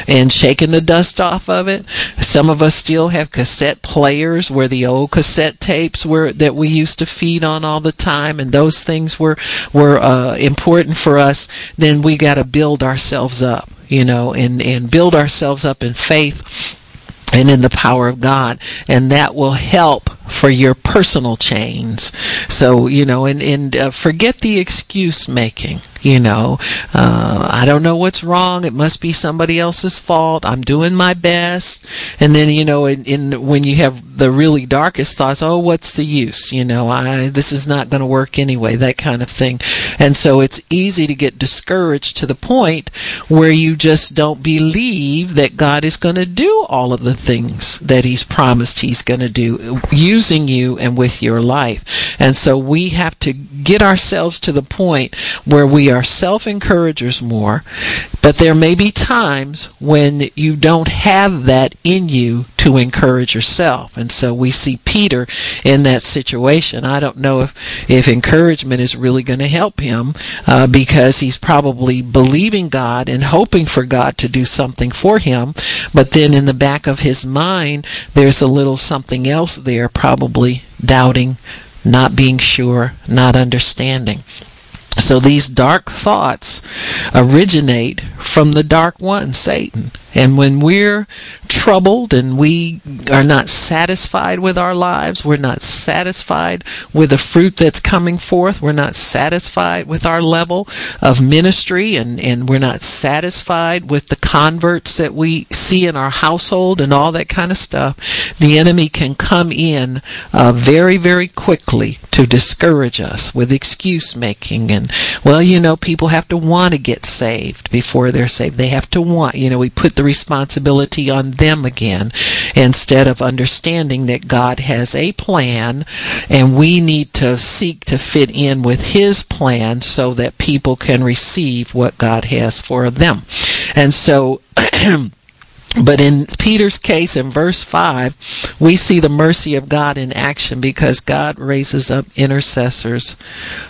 and shaking the dust off of it. Some of us still have cassette players where the old cassette tapes were that we used to feed on all the time, and those things were were uh, important for us. Then we got to build ourselves up, you know, and and build ourselves up in faith and in the power of God, and that will help for your personal chains. So, you know, and, and uh, forget the excuse making. You know, uh, I don't know what's wrong. It must be somebody else's fault. I'm doing my best. And then, you know, in, in when you have the really darkest thoughts, oh, what's the use? You know, I, this is not going to work anyway, that kind of thing. And so it's easy to get discouraged to the point where you just don't believe that God is going to do all of the things that He's promised He's going to do using you and with your life. And so we have to get ourselves to the point where we are self encouragers more, but there may be times when you don't have that in you to encourage yourself. And so we see Peter in that situation. I don't know if, if encouragement is really going to help him uh, because he's probably believing God and hoping for God to do something for him. But then in the back of his mind, there's a little something else there, probably doubting, not being sure, not understanding. So these dark thoughts originate from the dark one, Satan. And when we're troubled and we are not satisfied with our lives, we're not satisfied with the fruit that's coming forth, we're not satisfied with our level of ministry, and, and we're not satisfied with the converts that we see in our household and all that kind of stuff, the enemy can come in uh, very, very quickly to discourage us with excuse making. And, well, you know, people have to want to get saved before they're saved. They have to want, you know, we put the the responsibility on them again instead of understanding that God has a plan and we need to seek to fit in with His plan so that people can receive what God has for them. And so, But in Peter's case, in verse 5, we see the mercy of God in action because God raises up intercessors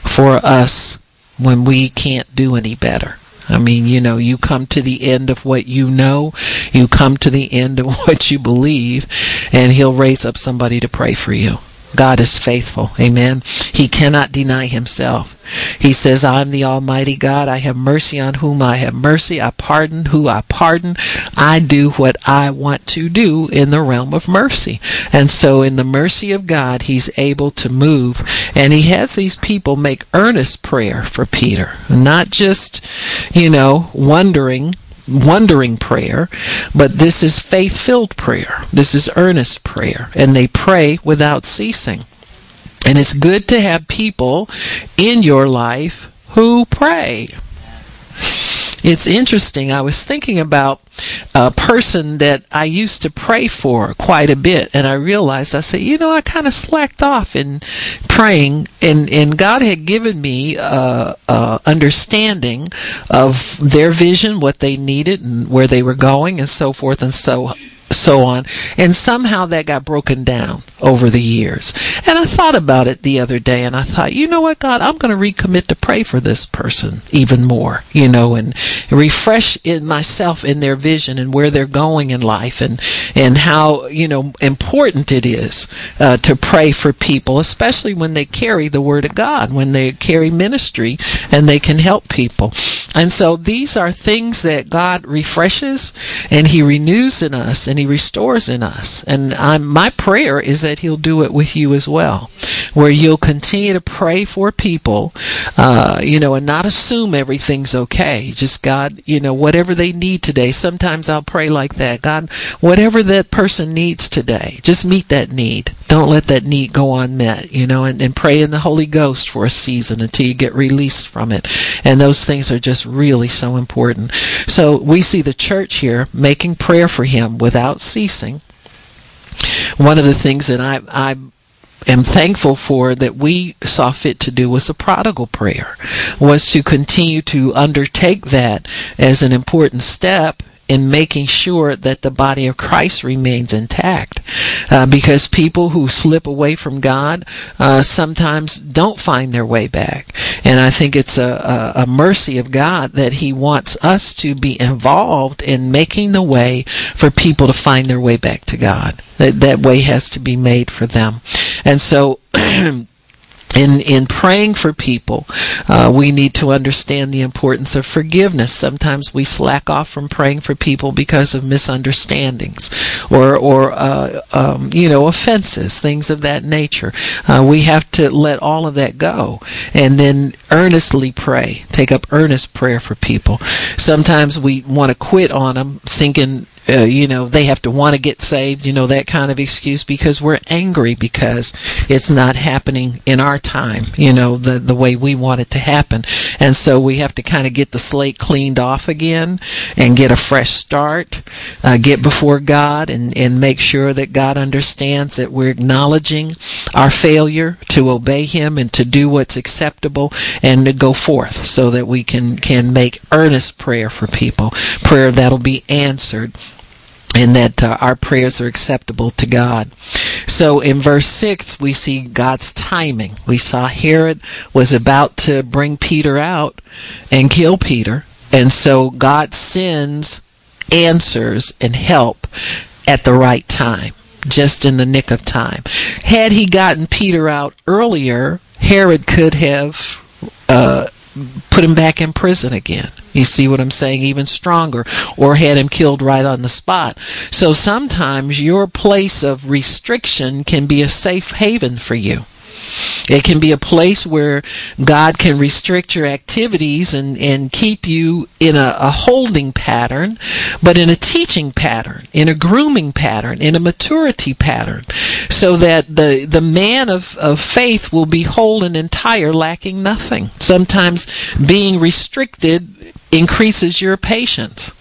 for us when we can't do any better. I mean, you know, you come to the end of what you know, you come to the end of what you believe, and He'll raise up somebody to pray for you. God is faithful. Amen. He cannot deny himself. He says, I'm the Almighty God. I have mercy on whom I have mercy. I pardon who I pardon. I do what I want to do in the realm of mercy. And so, in the mercy of God, He's able to move. And He has these people make earnest prayer for Peter, not just, you know, wondering wondering prayer, but this is faith filled prayer. This is earnest prayer. And they pray without ceasing. And it's good to have people in your life who pray. It's interesting. I was thinking about a person that I used to pray for quite a bit, and I realized I said, you know, I kind of slacked off in praying, and and God had given me uh, uh, understanding of their vision, what they needed, and where they were going, and so forth and so so on. And somehow that got broken down over the years. And I thought about it the other day and I thought, you know what, God, I'm going to recommit to pray for this person even more, you know, and refresh in myself in their vision and where they're going in life and, and how, you know, important it is uh, to pray for people, especially when they carry the word of God, when they carry ministry and they can help people. And so these are things that God refreshes and He renews in us and He restores in us. And I'm, my prayer is that He'll do it with you as well, where you'll continue to pray for people, uh, you know, and not assume everything's okay. Just God, you know, whatever they need today. Sometimes I'll pray like that. God, whatever that person needs today, just meet that need. Don't let that need go unmet, you know, and, and pray in the Holy Ghost for a season until you get released from it. And those things are just really so important. So we see the church here making prayer for him without ceasing. One of the things that I, I am thankful for that we saw fit to do was a prodigal prayer, was to continue to undertake that as an important step in making sure that the body of Christ remains intact. Uh, because people who slip away from God uh, sometimes don't find their way back. And I think it's a, a, a, mercy of God that He wants us to be involved in making the way for people to find their way back to God. That, that way has to be made for them. And so, in in praying for people, uh, we need to understand the importance of forgiveness. Sometimes we slack off from praying for people because of misunderstandings or or uh, um, you know offenses, things of that nature. Uh, we have to let all of that go and then earnestly pray. Take up earnest prayer for people. Sometimes we want to quit on them, thinking uh, you know, they have to want to get saved, you know, that kind of excuse because we're angry because it's not happening in our time, you know, the, the way we want it to happen. And so we have to kind of get the slate cleaned off again and get a fresh start, uh, get before God and, and make sure that God understands that we're acknowledging our failure to obey Him and to do what's acceptable and to go forth so that we can, can make earnest prayer for people, prayer that'll be answered and that uh, our prayers are acceptable to God. So in verse 6, we see God's timing. We saw Herod was about to bring Peter out and kill Peter. And so God sends answers and help at the right time, just in the nick of time. Had he gotten Peter out earlier, Herod could have uh, put him back in prison again. You see what I'm saying? Even stronger, or had him killed right on the spot. So sometimes your place of restriction can be a safe haven for you. It can be a place where God can restrict your activities and, and keep you in a, a, holding pattern, but in a teaching pattern, in a grooming pattern, in a maturity pattern, so that the, the man of, of faith will be whole and entire, lacking nothing. Sometimes being restricted increases your patience.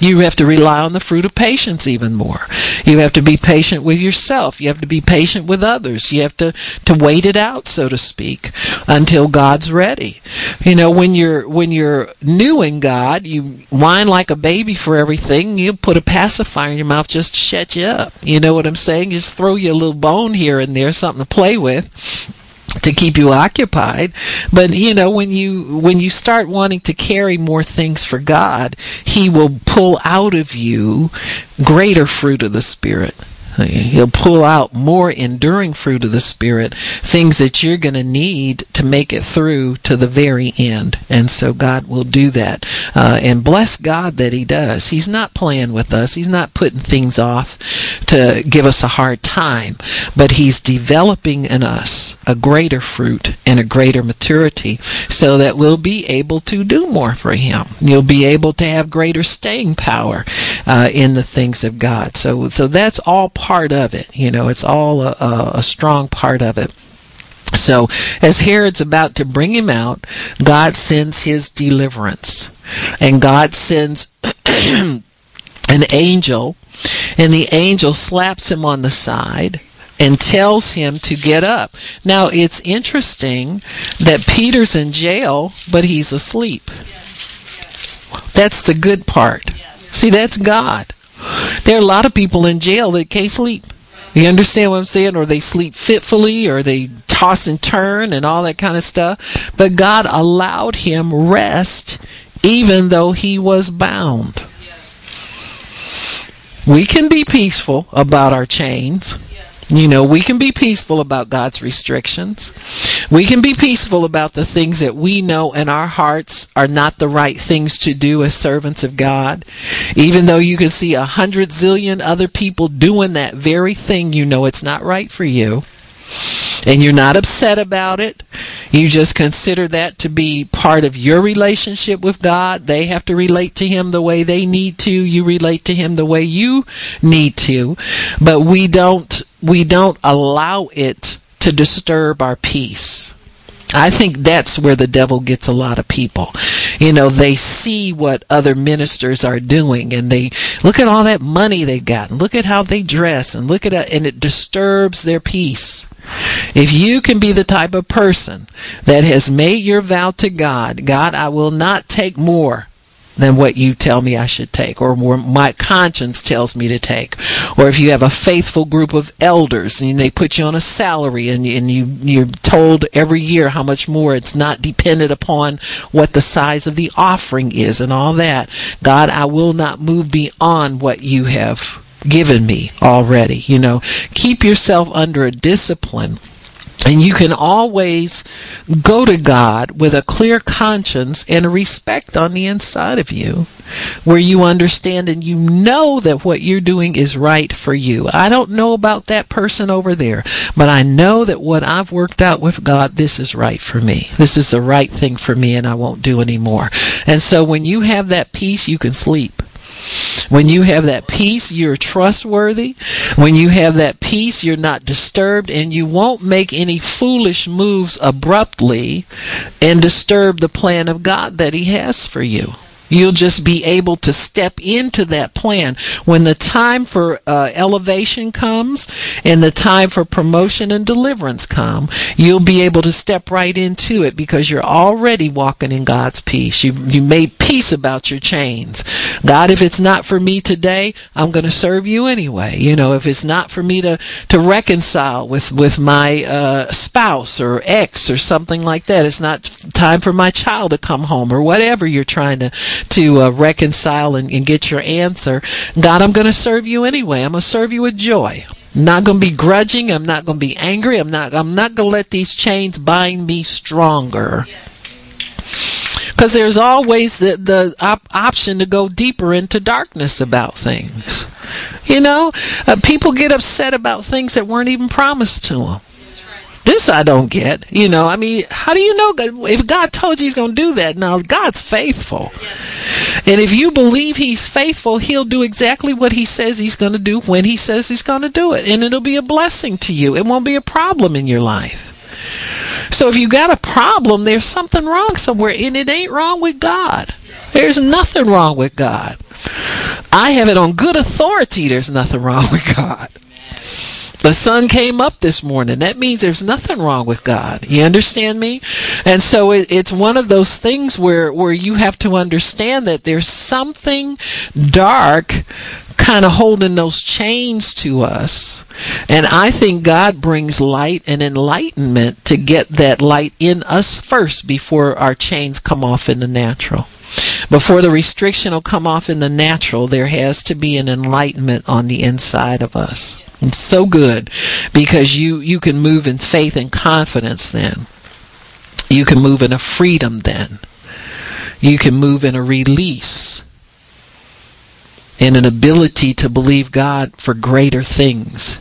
You have to rely on the fruit of patience even more. You have to be patient with yourself. You have to be patient with others. You have to, to wait it out, so to speak, until God's ready. You know, when you're when you're new in God, you whine like a baby for everything. You put a pacifier in your mouth just to shut you up. You know what I'm saying? Just throw you a little bone here and there, something to play with to keep you occupied. But you know when you when you start wanting to carry more things for God he will pull out of you greater fruit of the spirit He'll pull out more enduring fruit of the Spirit, things that you're going to need to make it through to the very end. And so God will do that. Uh, and bless God that He does. He's not playing with us, He's not putting things off to give us a hard time, but He's developing in us a greater fruit and a greater maturity so that we'll be able to do more for Him. You'll be able to have greater staying power uh, in the things of God. So, so that's all part of it. You know, it's all a, a, a strong part of it. So, as Herod's about to bring him out, God sends his deliverance. And God sends an angel, and the angel slaps him on the side and tells him to get up. Now, it's interesting that Peter's in jail, but he's asleep. That's the good part. See, that's God. There are a lot of people in jail that can't sleep. You understand what I'm saying? Or they sleep fitfully, or they toss and turn and all that kind of stuff. But God allowed him rest even though he was bound. We can be peaceful about our chains. You know, we can be peaceful about God's restrictions. We can be peaceful about the things that we know in our hearts are not the right things to do as servants of God. Even though you can see a hundred zillion other people doing that very thing, you know it's not right for you and you're not upset about it. You just consider that to be part of your relationship with God. They have to relate to Him the way they need to. You relate to Him the way you need to. But we don't, we don't allow it to disturb our peace. I think that's where the devil gets a lot of people. You know, they see what other ministers are doing and they look at all that money they've got and look at how they dress and look at it and it disturbs their peace. If you can be the type of person that has made your vow to God, God, I will not take more than what you tell me I should take, or more my conscience tells me to take. Or if you have a faithful group of elders and they put you on a salary and, and you, you're told every year how much more, it's not dependent upon what the size of the offering is and all that. God, I will not move beyond what you have given me already. You know, keep yourself under a discipline. And you can always go to God with a clear conscience and a respect on the inside of you where you understand and you know that what you're doing is right for you. I don't know about that person over there, but I know that what I've worked out with God, this is right for me. This is the right thing for me and I won't do anymore. And so when you have that peace, you can sleep. When you have that peace, you're trustworthy. When you have that peace, you're not disturbed and you won't make any foolish moves abruptly and disturb the plan of God that He has for you. You'll just be able to step into that plan. When the time for uh, elevation comes and the time for promotion and deliverance come, you'll be able to step right into it because you're already walking in God's peace. You, you made peace about your chains. God, if it's not for me today, I'm going to serve you anyway. You know, if it's not for me to, to reconcile with, with my uh, spouse or ex or something like that, it's not time for my child to come home or whatever you're trying to to uh, reconcile and, and get your answer. God, I'm going to serve you anyway. I'm going to serve you with joy. I'm not going to be grudging. I'm not going to be angry. I'm not. I'm not going to let these chains bind me stronger. Because there's always the the op- option to go deeper into darkness about things. You know, uh, people get upset about things that weren't even promised to them. This I don't get. You know, I mean, how do you know if God told you He's going to do that? Now, God's faithful. And if you believe He's faithful, He'll do exactly what He says He's going to do when He says He's going to do it. And it'll be a blessing to you. It won't be a problem in your life. So if you got a problem, there's something wrong somewhere, and it ain't wrong with God. There's nothing wrong with God. I have it on good authority, there's nothing wrong with God. The sun came up this morning. That means there's nothing wrong with God. You understand me? And so it, it's one of those things where, where you have to understand that there's something dark kind of holding those chains to us. And I think God brings light and enlightenment to get that light in us first before our chains come off in the natural. Before the restriction will come off in the natural, there has to be an enlightenment on the inside of us. It's so good because you, you can move in faith and confidence then. You can move in a freedom then. You can move in a release and an ability to believe God for greater things.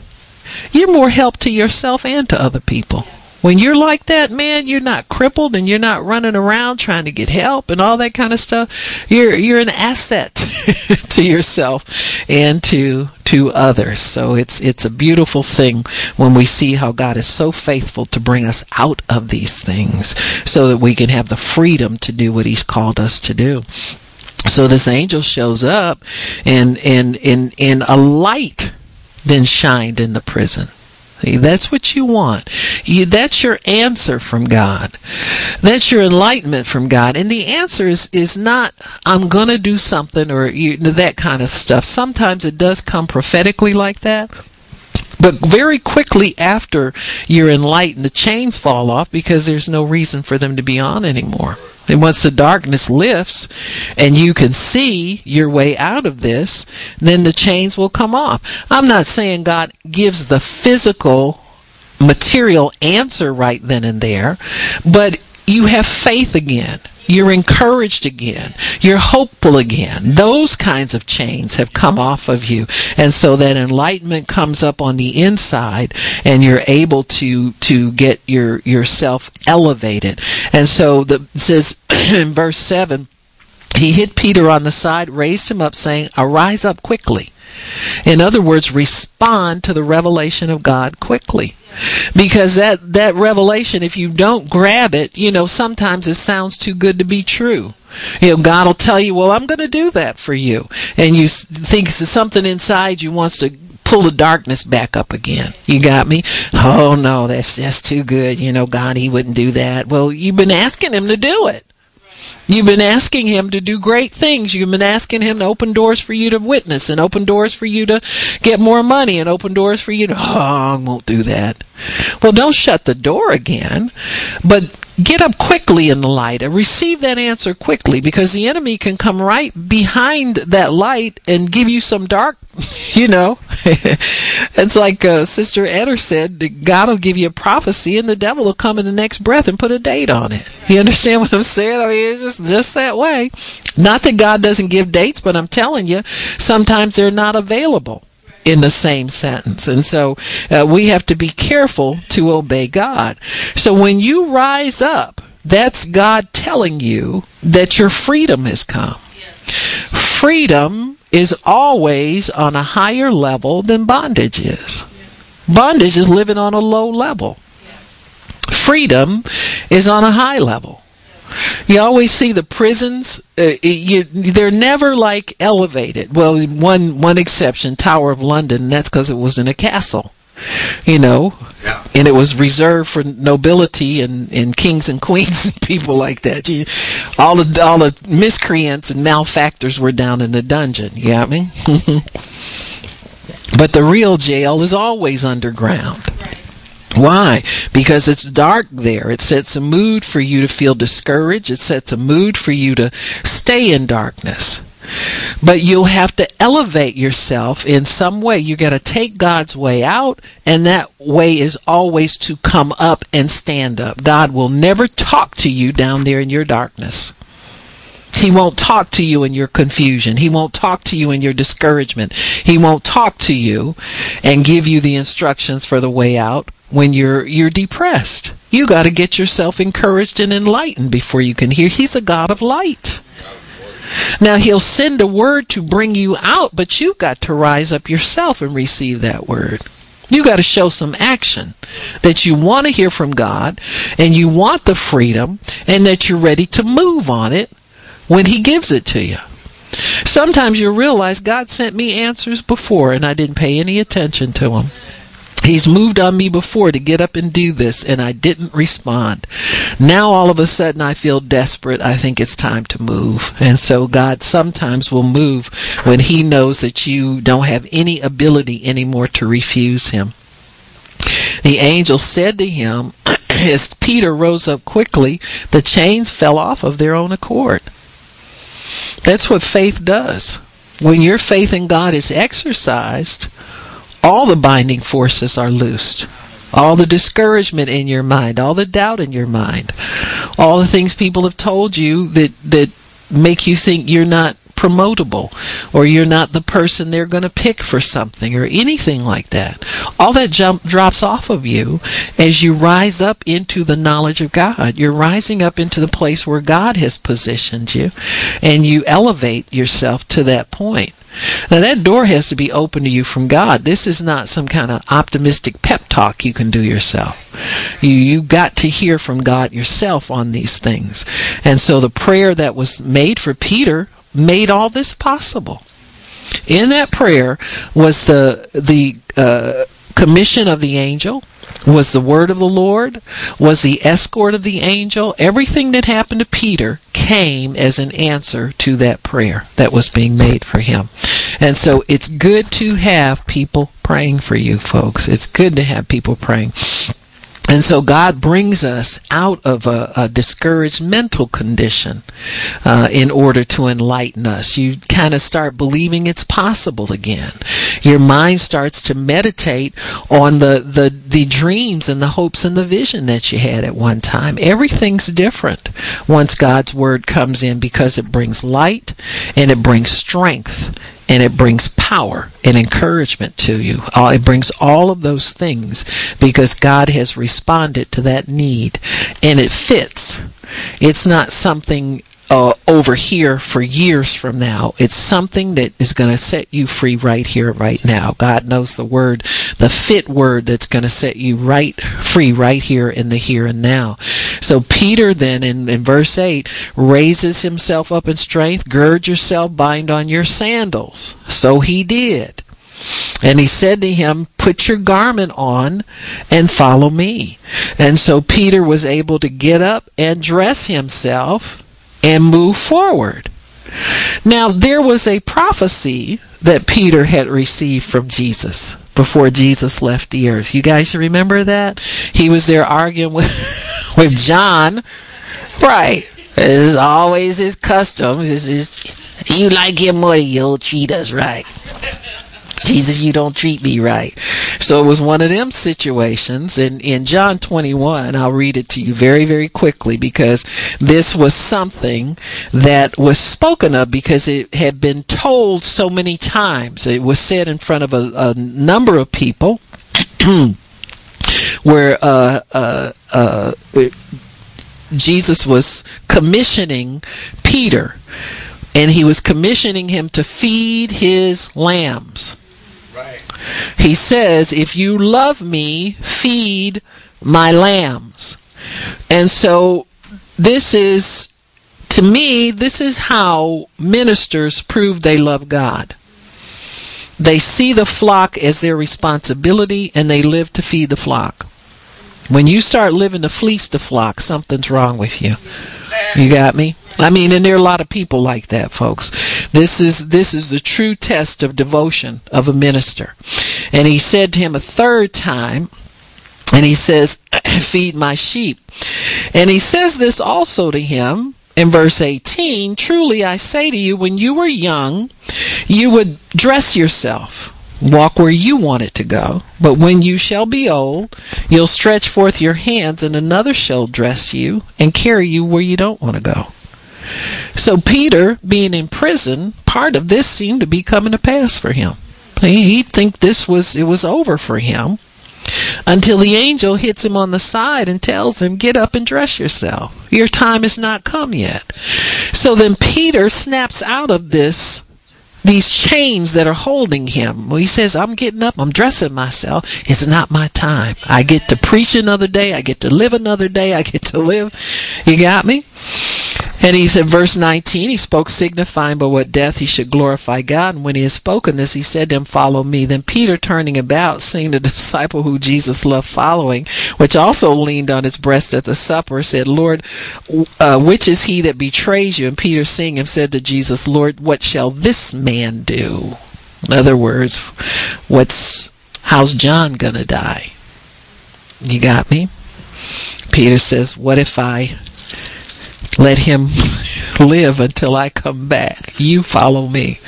You're more help to yourself and to other people. When you're like that, man, you're not crippled and you're not running around trying to get help and all that kind of stuff. You're you're an asset to yourself and to to others. So it's it's a beautiful thing when we see how God is so faithful to bring us out of these things so that we can have the freedom to do what he's called us to do. So this angel shows up and and and and a light then shined in the prison. That's what you want. You, that's your answer from God. That's your enlightenment from God. And the answer is, is not, I'm going to do something or you, that kind of stuff. Sometimes it does come prophetically like that. But very quickly after you're enlightened, the chains fall off because there's no reason for them to be on anymore. And once the darkness lifts and you can see your way out of this, then the chains will come off. I'm not saying God gives the physical material answer right then and there, but you have faith again. You're encouraged again. You're hopeful again. Those kinds of chains have come off of you. And so that enlightenment comes up on the inside and you're able to, to get your, yourself elevated. And so the, says in verse 7, he hit Peter on the side, raised him up, saying, Arise up quickly. In other words, respond to the revelation of God quickly. Because that, that revelation, if you don't grab it, you know, sometimes it sounds too good to be true. You know, God will tell you, well, I'm going to do that for you. And you think something inside you wants to pull the darkness back up again. You got me? Oh no, that's just too good. You know, God, He wouldn't do that. Well, you've been asking Him to do it. You've been asking him to do great things. You've been asking him to open doors for you to witness and open doors for you to get more money and open doors for you to, oh, I won't do that. Well, don't shut the door again, but get up quickly in the light and receive that answer quickly because the enemy can come right behind that light and give you some dark, you know. it's like uh, Sister Eder said, God will give you a prophecy and the devil will come in the next breath and put a date on it. You understand what I'm saying? I mean, it's just, just that way. Not that God doesn't give dates, but I'm telling you, sometimes they're not available in the same sentence. And so uh, we have to be careful to obey God. So when you rise up, that's God telling you that your freedom has come. Freedom is always on a higher level than bondage is. Bondage is living on a low level. Freedom is on a high level. You always see the prisons. Uh, you, they're never like elevated. Well, one one exception, Tower of London. That's because it was in a castle. You know, yeah. and it was reserved for nobility and, and kings and queens and people like that. You, all the all the miscreants and malefactors were down in the dungeon. You got me? but the real jail is always underground. Why? Because it's dark there. It sets a mood for you to feel discouraged. It sets a mood for you to stay in darkness. But you'll have to elevate yourself in some way. You got to take God's way out, and that way is always to come up and stand up. God will never talk to you down there in your darkness. He won't talk to you in your confusion. He won't talk to you in your discouragement. He won't talk to you and give you the instructions for the way out when you're you're depressed. You got to get yourself encouraged and enlightened before you can hear. He's a God of light. Now he'll send a word to bring you out, but you've got to rise up yourself and receive that word. You got to show some action that you want to hear from God and you want the freedom and that you're ready to move on it when he gives it to you. Sometimes you realize God sent me answers before and I didn't pay any attention to them. He's moved on me before to get up and do this, and I didn't respond. Now all of a sudden I feel desperate. I think it's time to move. And so God sometimes will move when He knows that you don't have any ability anymore to refuse Him. The angel said to him, as Peter rose up quickly, the chains fell off of their own accord. That's what faith does. When your faith in God is exercised, all the binding forces are loosed. All the discouragement in your mind, all the doubt in your mind, all the things people have told you that, that make you think you're not promotable or you're not the person they're going to pick for something or anything like that. All that jump drops off of you as you rise up into the knowledge of God. You're rising up into the place where God has positioned you and you elevate yourself to that point. Now that door has to be open to you from God. This is not some kind of optimistic pep talk you can do yourself. You you got to hear from God yourself on these things. And so the prayer that was made for Peter made all this possible. In that prayer was the the uh, commission of the angel, was the word of the Lord, was the escort of the angel. Everything that happened to Peter came as an answer to that prayer that was being made for him. And so it's good to have people praying for you, folks. It's good to have people praying. And so God brings us out of a, a discouraged mental condition uh, in order to enlighten us. You kind of start believing it's possible again. Your mind starts to meditate on the, the, the dreams and the hopes and the vision that you had at one time. Everything's different once God's word comes in because it brings light and it brings strength and it brings power and encouragement to you. Uh, it brings all of those things because God has responded to that need and it fits. It's not something uh, over here for years from now. It's something that is going to set you free right here, right now. God knows the word, the fit word that's going to set you right free right here in the here and now. So Peter then in, in verse 8 raises himself up in strength, gird yourself, bind on your sandals. So he did. And he said to him, Put your garment on and follow me. And so Peter was able to get up and dress himself and move forward. Now, there was a prophecy that Peter had received from Jesus before Jesus left the earth. You guys remember that? He was there arguing with, with John. Right. This is always his custom. This is, you like him more, you'll treat us right. Jesus, you don't treat me right. So it was one of them situations. And in John 21, I'll read it to you very, very quickly because this was something that was spoken of because it had been told so many times. It was said in front of a, a number of people where uh, uh, uh, Jesus was commissioning Peter and he was commissioning him to feed his lambs. He says, If you love me, feed my lambs. And so this is, to me, this is how ministers prove they love God. They see the flock as their responsibility and they live to feed the flock. When you start living to fleece the flock, something's wrong with you. You got me? I mean, and there are a lot of people like that, folks. This is this is the true test of devotion of a minister. And he said to him a third time, and he says, "Feed my sheep." And he says this also to him in verse 18, "Truly I say to you, when you were young, you would dress yourself Walk where you wanted to go. But when you shall be old, you'll stretch forth your hands, and another shall dress you and carry you where you don't want to go. So Peter, being in prison, part of this seemed to be coming to pass for him. He'd think this was it was over for him until the angel hits him on the side and tells him, Get up and dress yourself. Your time has not come yet. So then Peter snaps out of this these chains that are holding him. Well, he says, I'm getting up, I'm dressing myself. It's not my time. I get to preach another day, I get to live another day, I get to live. You got me? And he said, verse 19, he spoke signifying by what death he should glorify God. And when he had spoken this, he said to him, Follow me. Then Peter, turning about, seeing the disciple who Jesus loved following, which also leaned on his breast at the supper, said, Lord, uh, which is he that betrays you? And Peter, seeing him, said to Jesus, Lord, what shall this man do? In other words, what's how's John gonna die? You got me? Peter says, What if I let him live until I come back. You follow me.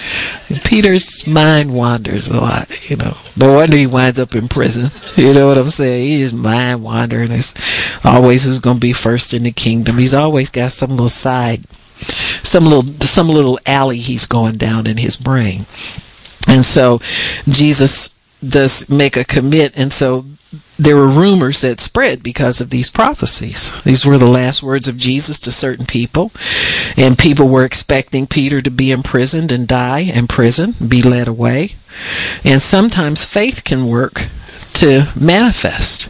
Peter's mind wanders a lot, you know. No wonder he winds up in prison. You know what I'm saying? His mind wandering. It's always who's going to be first in the kingdom. He's always got some little side, some little, some little alley he's going down in his brain. And so Jesus does make a commit, and so there were rumors that spread because of these prophecies. These were the last words of Jesus to certain people, and people were expecting Peter to be imprisoned and die in prison, be led away. And sometimes faith can work to manifest.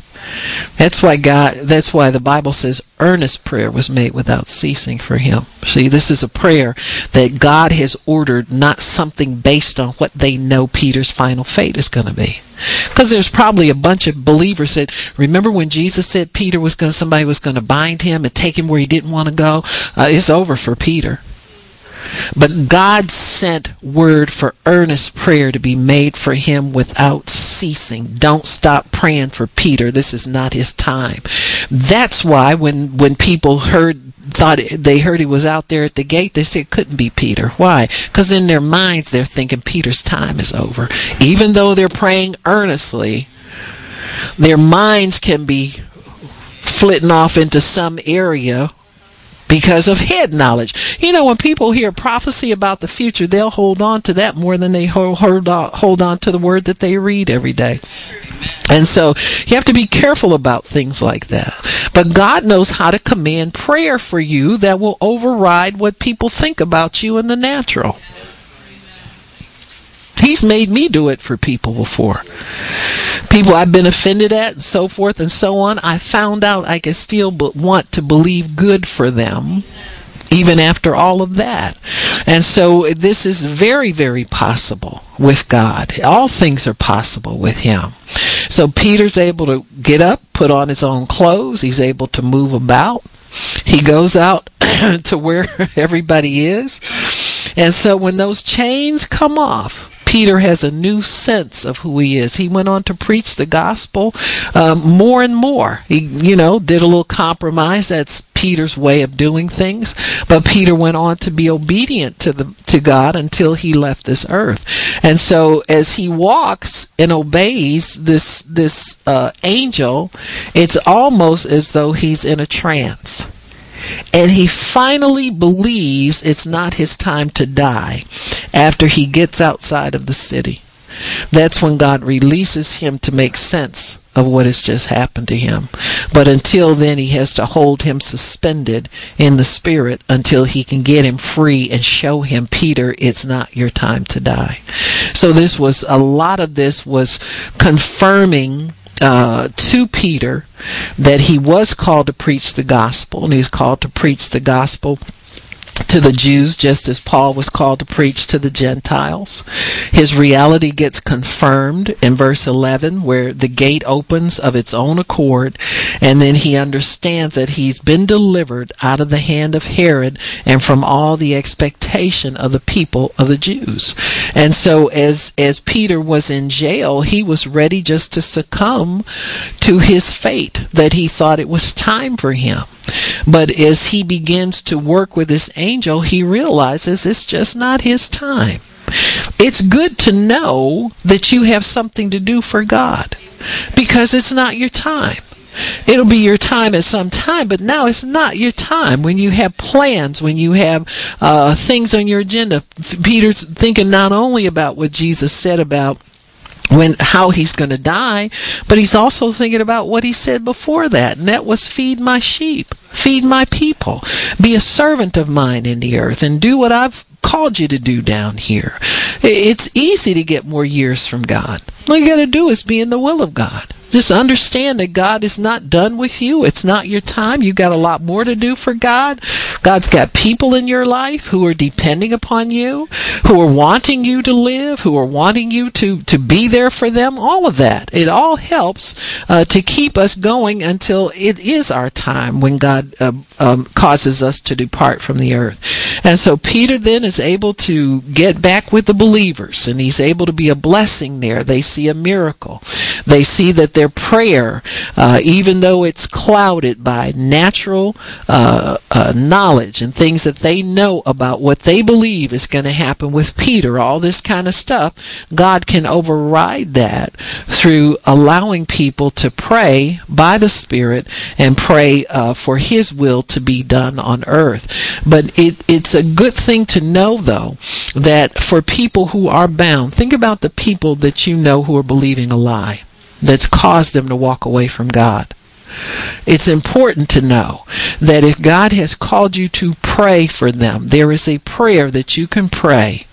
That's why God that's why the Bible says earnest prayer was made without ceasing for him. See, this is a prayer that God has ordered, not something based on what they know Peter's final fate is going to be. Because there's probably a bunch of believers that remember when Jesus said Peter was going somebody was going to bind him and take him where he didn't want to go. Uh, it's over for Peter. But God sent word for earnest prayer to be made for him without ceasing. Don't stop praying for Peter. This is not his time. That's why when when people heard thought they heard he was out there at the gate, they said it couldn't be Peter. Why? Because in their minds they're thinking Peter's time is over. Even though they're praying earnestly, their minds can be flitting off into some area because of head knowledge. You know, when people hear prophecy about the future, they'll hold on to that more than they hold on, hold on to the word that they read every day. And so you have to be careful about things like that. But God knows how to command prayer for you that will override what people think about you in the natural. He's made me do it for people before. People I've been offended at, and so forth and so on. I found out I can still but want to believe good for them, even after all of that. And so this is very, very possible with God. All things are possible with Him. So Peter's able to get up, put on his own clothes. He's able to move about. He goes out to where everybody is. And so when those chains come off, Peter has a new sense of who he is. He went on to preach the gospel um, more and more. He, you know, did a little compromise. That's Peter's way of doing things. But Peter went on to be obedient to the to God until he left this earth. And so, as he walks and obeys this this uh, angel, it's almost as though he's in a trance. And he finally believes it's not his time to die after he gets outside of the city. That's when God releases him to make sense of what has just happened to him. But until then, he has to hold him suspended in the spirit until he can get him free and show him, Peter, it's not your time to die. So this was, a lot of this was confirming uh, to Peter that he was called to preach the gospel, and he's called to preach the gospel to the Jews just as Paul was called to preach to the Gentiles. His reality gets confirmed in verse 11 where the gate opens of its own accord and then he understands that he's been delivered out of the hand of Herod and from all the expectation of the people of the Jews. And so as as Peter was in jail, he was ready just to succumb to his fate that he thought it was time for him. But as he begins to work with this angel, he realizes it's just not his time. It's good to know that you have something to do for God because it's not your time. It'll be your time at some time, but now it's not your time. When you have plans, when you have uh, things on your agenda, Peter's thinking not only about what Jesus said about when how he's going to die, but he's also thinking about what he said before that, and that was feed my sheep, feed my people, be a servant of mine in the earth, and do what I've called you to do down here. It's easy to get more years from God. All you got to do is be in the will of God. Just understand that God is not done with you. It's not your time. You got a lot more to do for God. God's got people in your life who are depending upon you, who are wanting you to live, who are wanting you to, to be there for them. All of that. It all helps uh, to keep us going until it is our time when God uh, um, causes us to depart from the earth. And so Peter then is able to get back with the believers and he's able to be a blessing there. They see a miracle. They see that their prayer, uh, even though it's clouded by natural uh, uh, knowledge and things that they know about what they believe is going to happen with Peter, all this kind of stuff, God can override that through allowing people to pray by the Spirit and pray uh, for His will to be done on earth. But it, it's a good thing to know, though, that for people who are bound, think about the people that you know who are believing a lie that's caused them to walk away from God. It's important to know that if God has called you to pray for them, there is a prayer that you can pray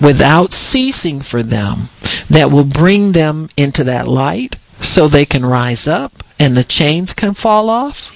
without ceasing for them that will bring them into that light so they can rise up and the chains can fall off.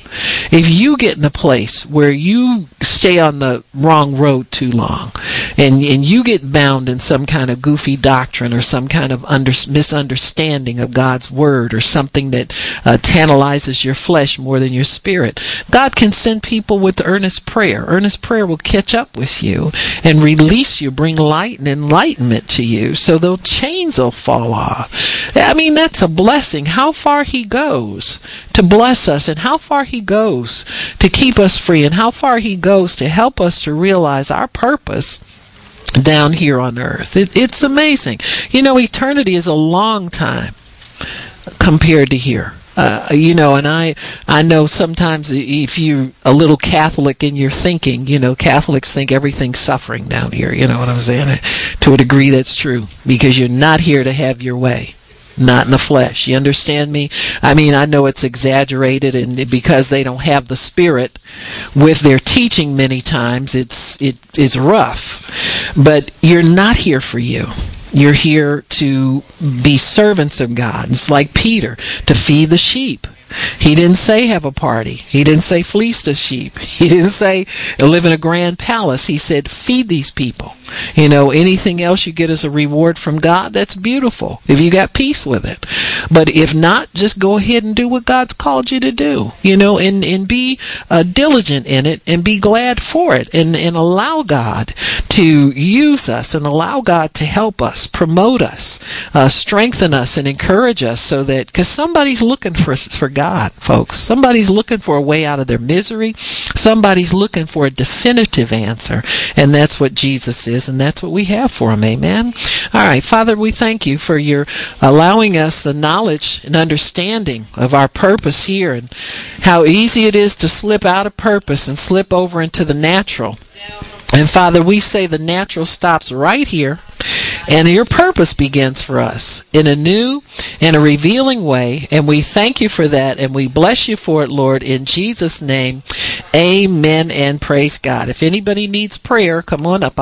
If you get in a place where you stay on the wrong road too long and, and you get bound in some kind of goofy doctrine or some kind of under, misunderstanding of God's word or something that uh, tantalizes your flesh more than your spirit, God can send people with earnest prayer. Earnest prayer will catch up with you and release you, bring light and enlightenment to you so those chains will fall off. I mean, that's a blessing. How far He goes to bless us and how far He goes to keep us free and how far He goes to help us to realize our purpose down here on earth. It, it's amazing. You know, eternity is a long time compared to here. Uh, you know, and I I know sometimes if you're a little Catholic in your thinking, you know, Catholics think everything's suffering down here. You know what I'm saying? To a degree, that's true because you're not here to have your way not in the flesh. You understand me? I mean, I know it's exaggerated, and because they don't have the spirit with their teaching, many times it's it is rough. But you're not here for you. You're here to be servants of God. It's like Peter to feed the sheep. He didn't say have a party. He didn't say fleece the sheep. He didn't say live in a grand palace. He said feed these people. You know, anything else you get as a reward from God, that's beautiful if you got peace with it. But if not, just go ahead and do what God's called you to do, you know, and, and be uh, diligent in it and be glad for it and, and allow God to use us and allow God to help us, promote us, uh, strengthen us, and encourage us so that, because somebody's looking for, for God, folks. Somebody's looking for a way out of their misery. Somebody's looking for a definitive answer. And that's what Jesus is is, and that's what we have for them. Amen. All right, Father, we thank you for your allowing us the knowledge and understanding of our purpose here and how easy it is to slip out of purpose and slip over into the natural. And Father, we say the natural stops right here. And your purpose begins for us in a new and a revealing way. And we thank you for that. And we bless you for it, Lord, in Jesus' name. Amen and praise God. If anybody needs prayer, come on up.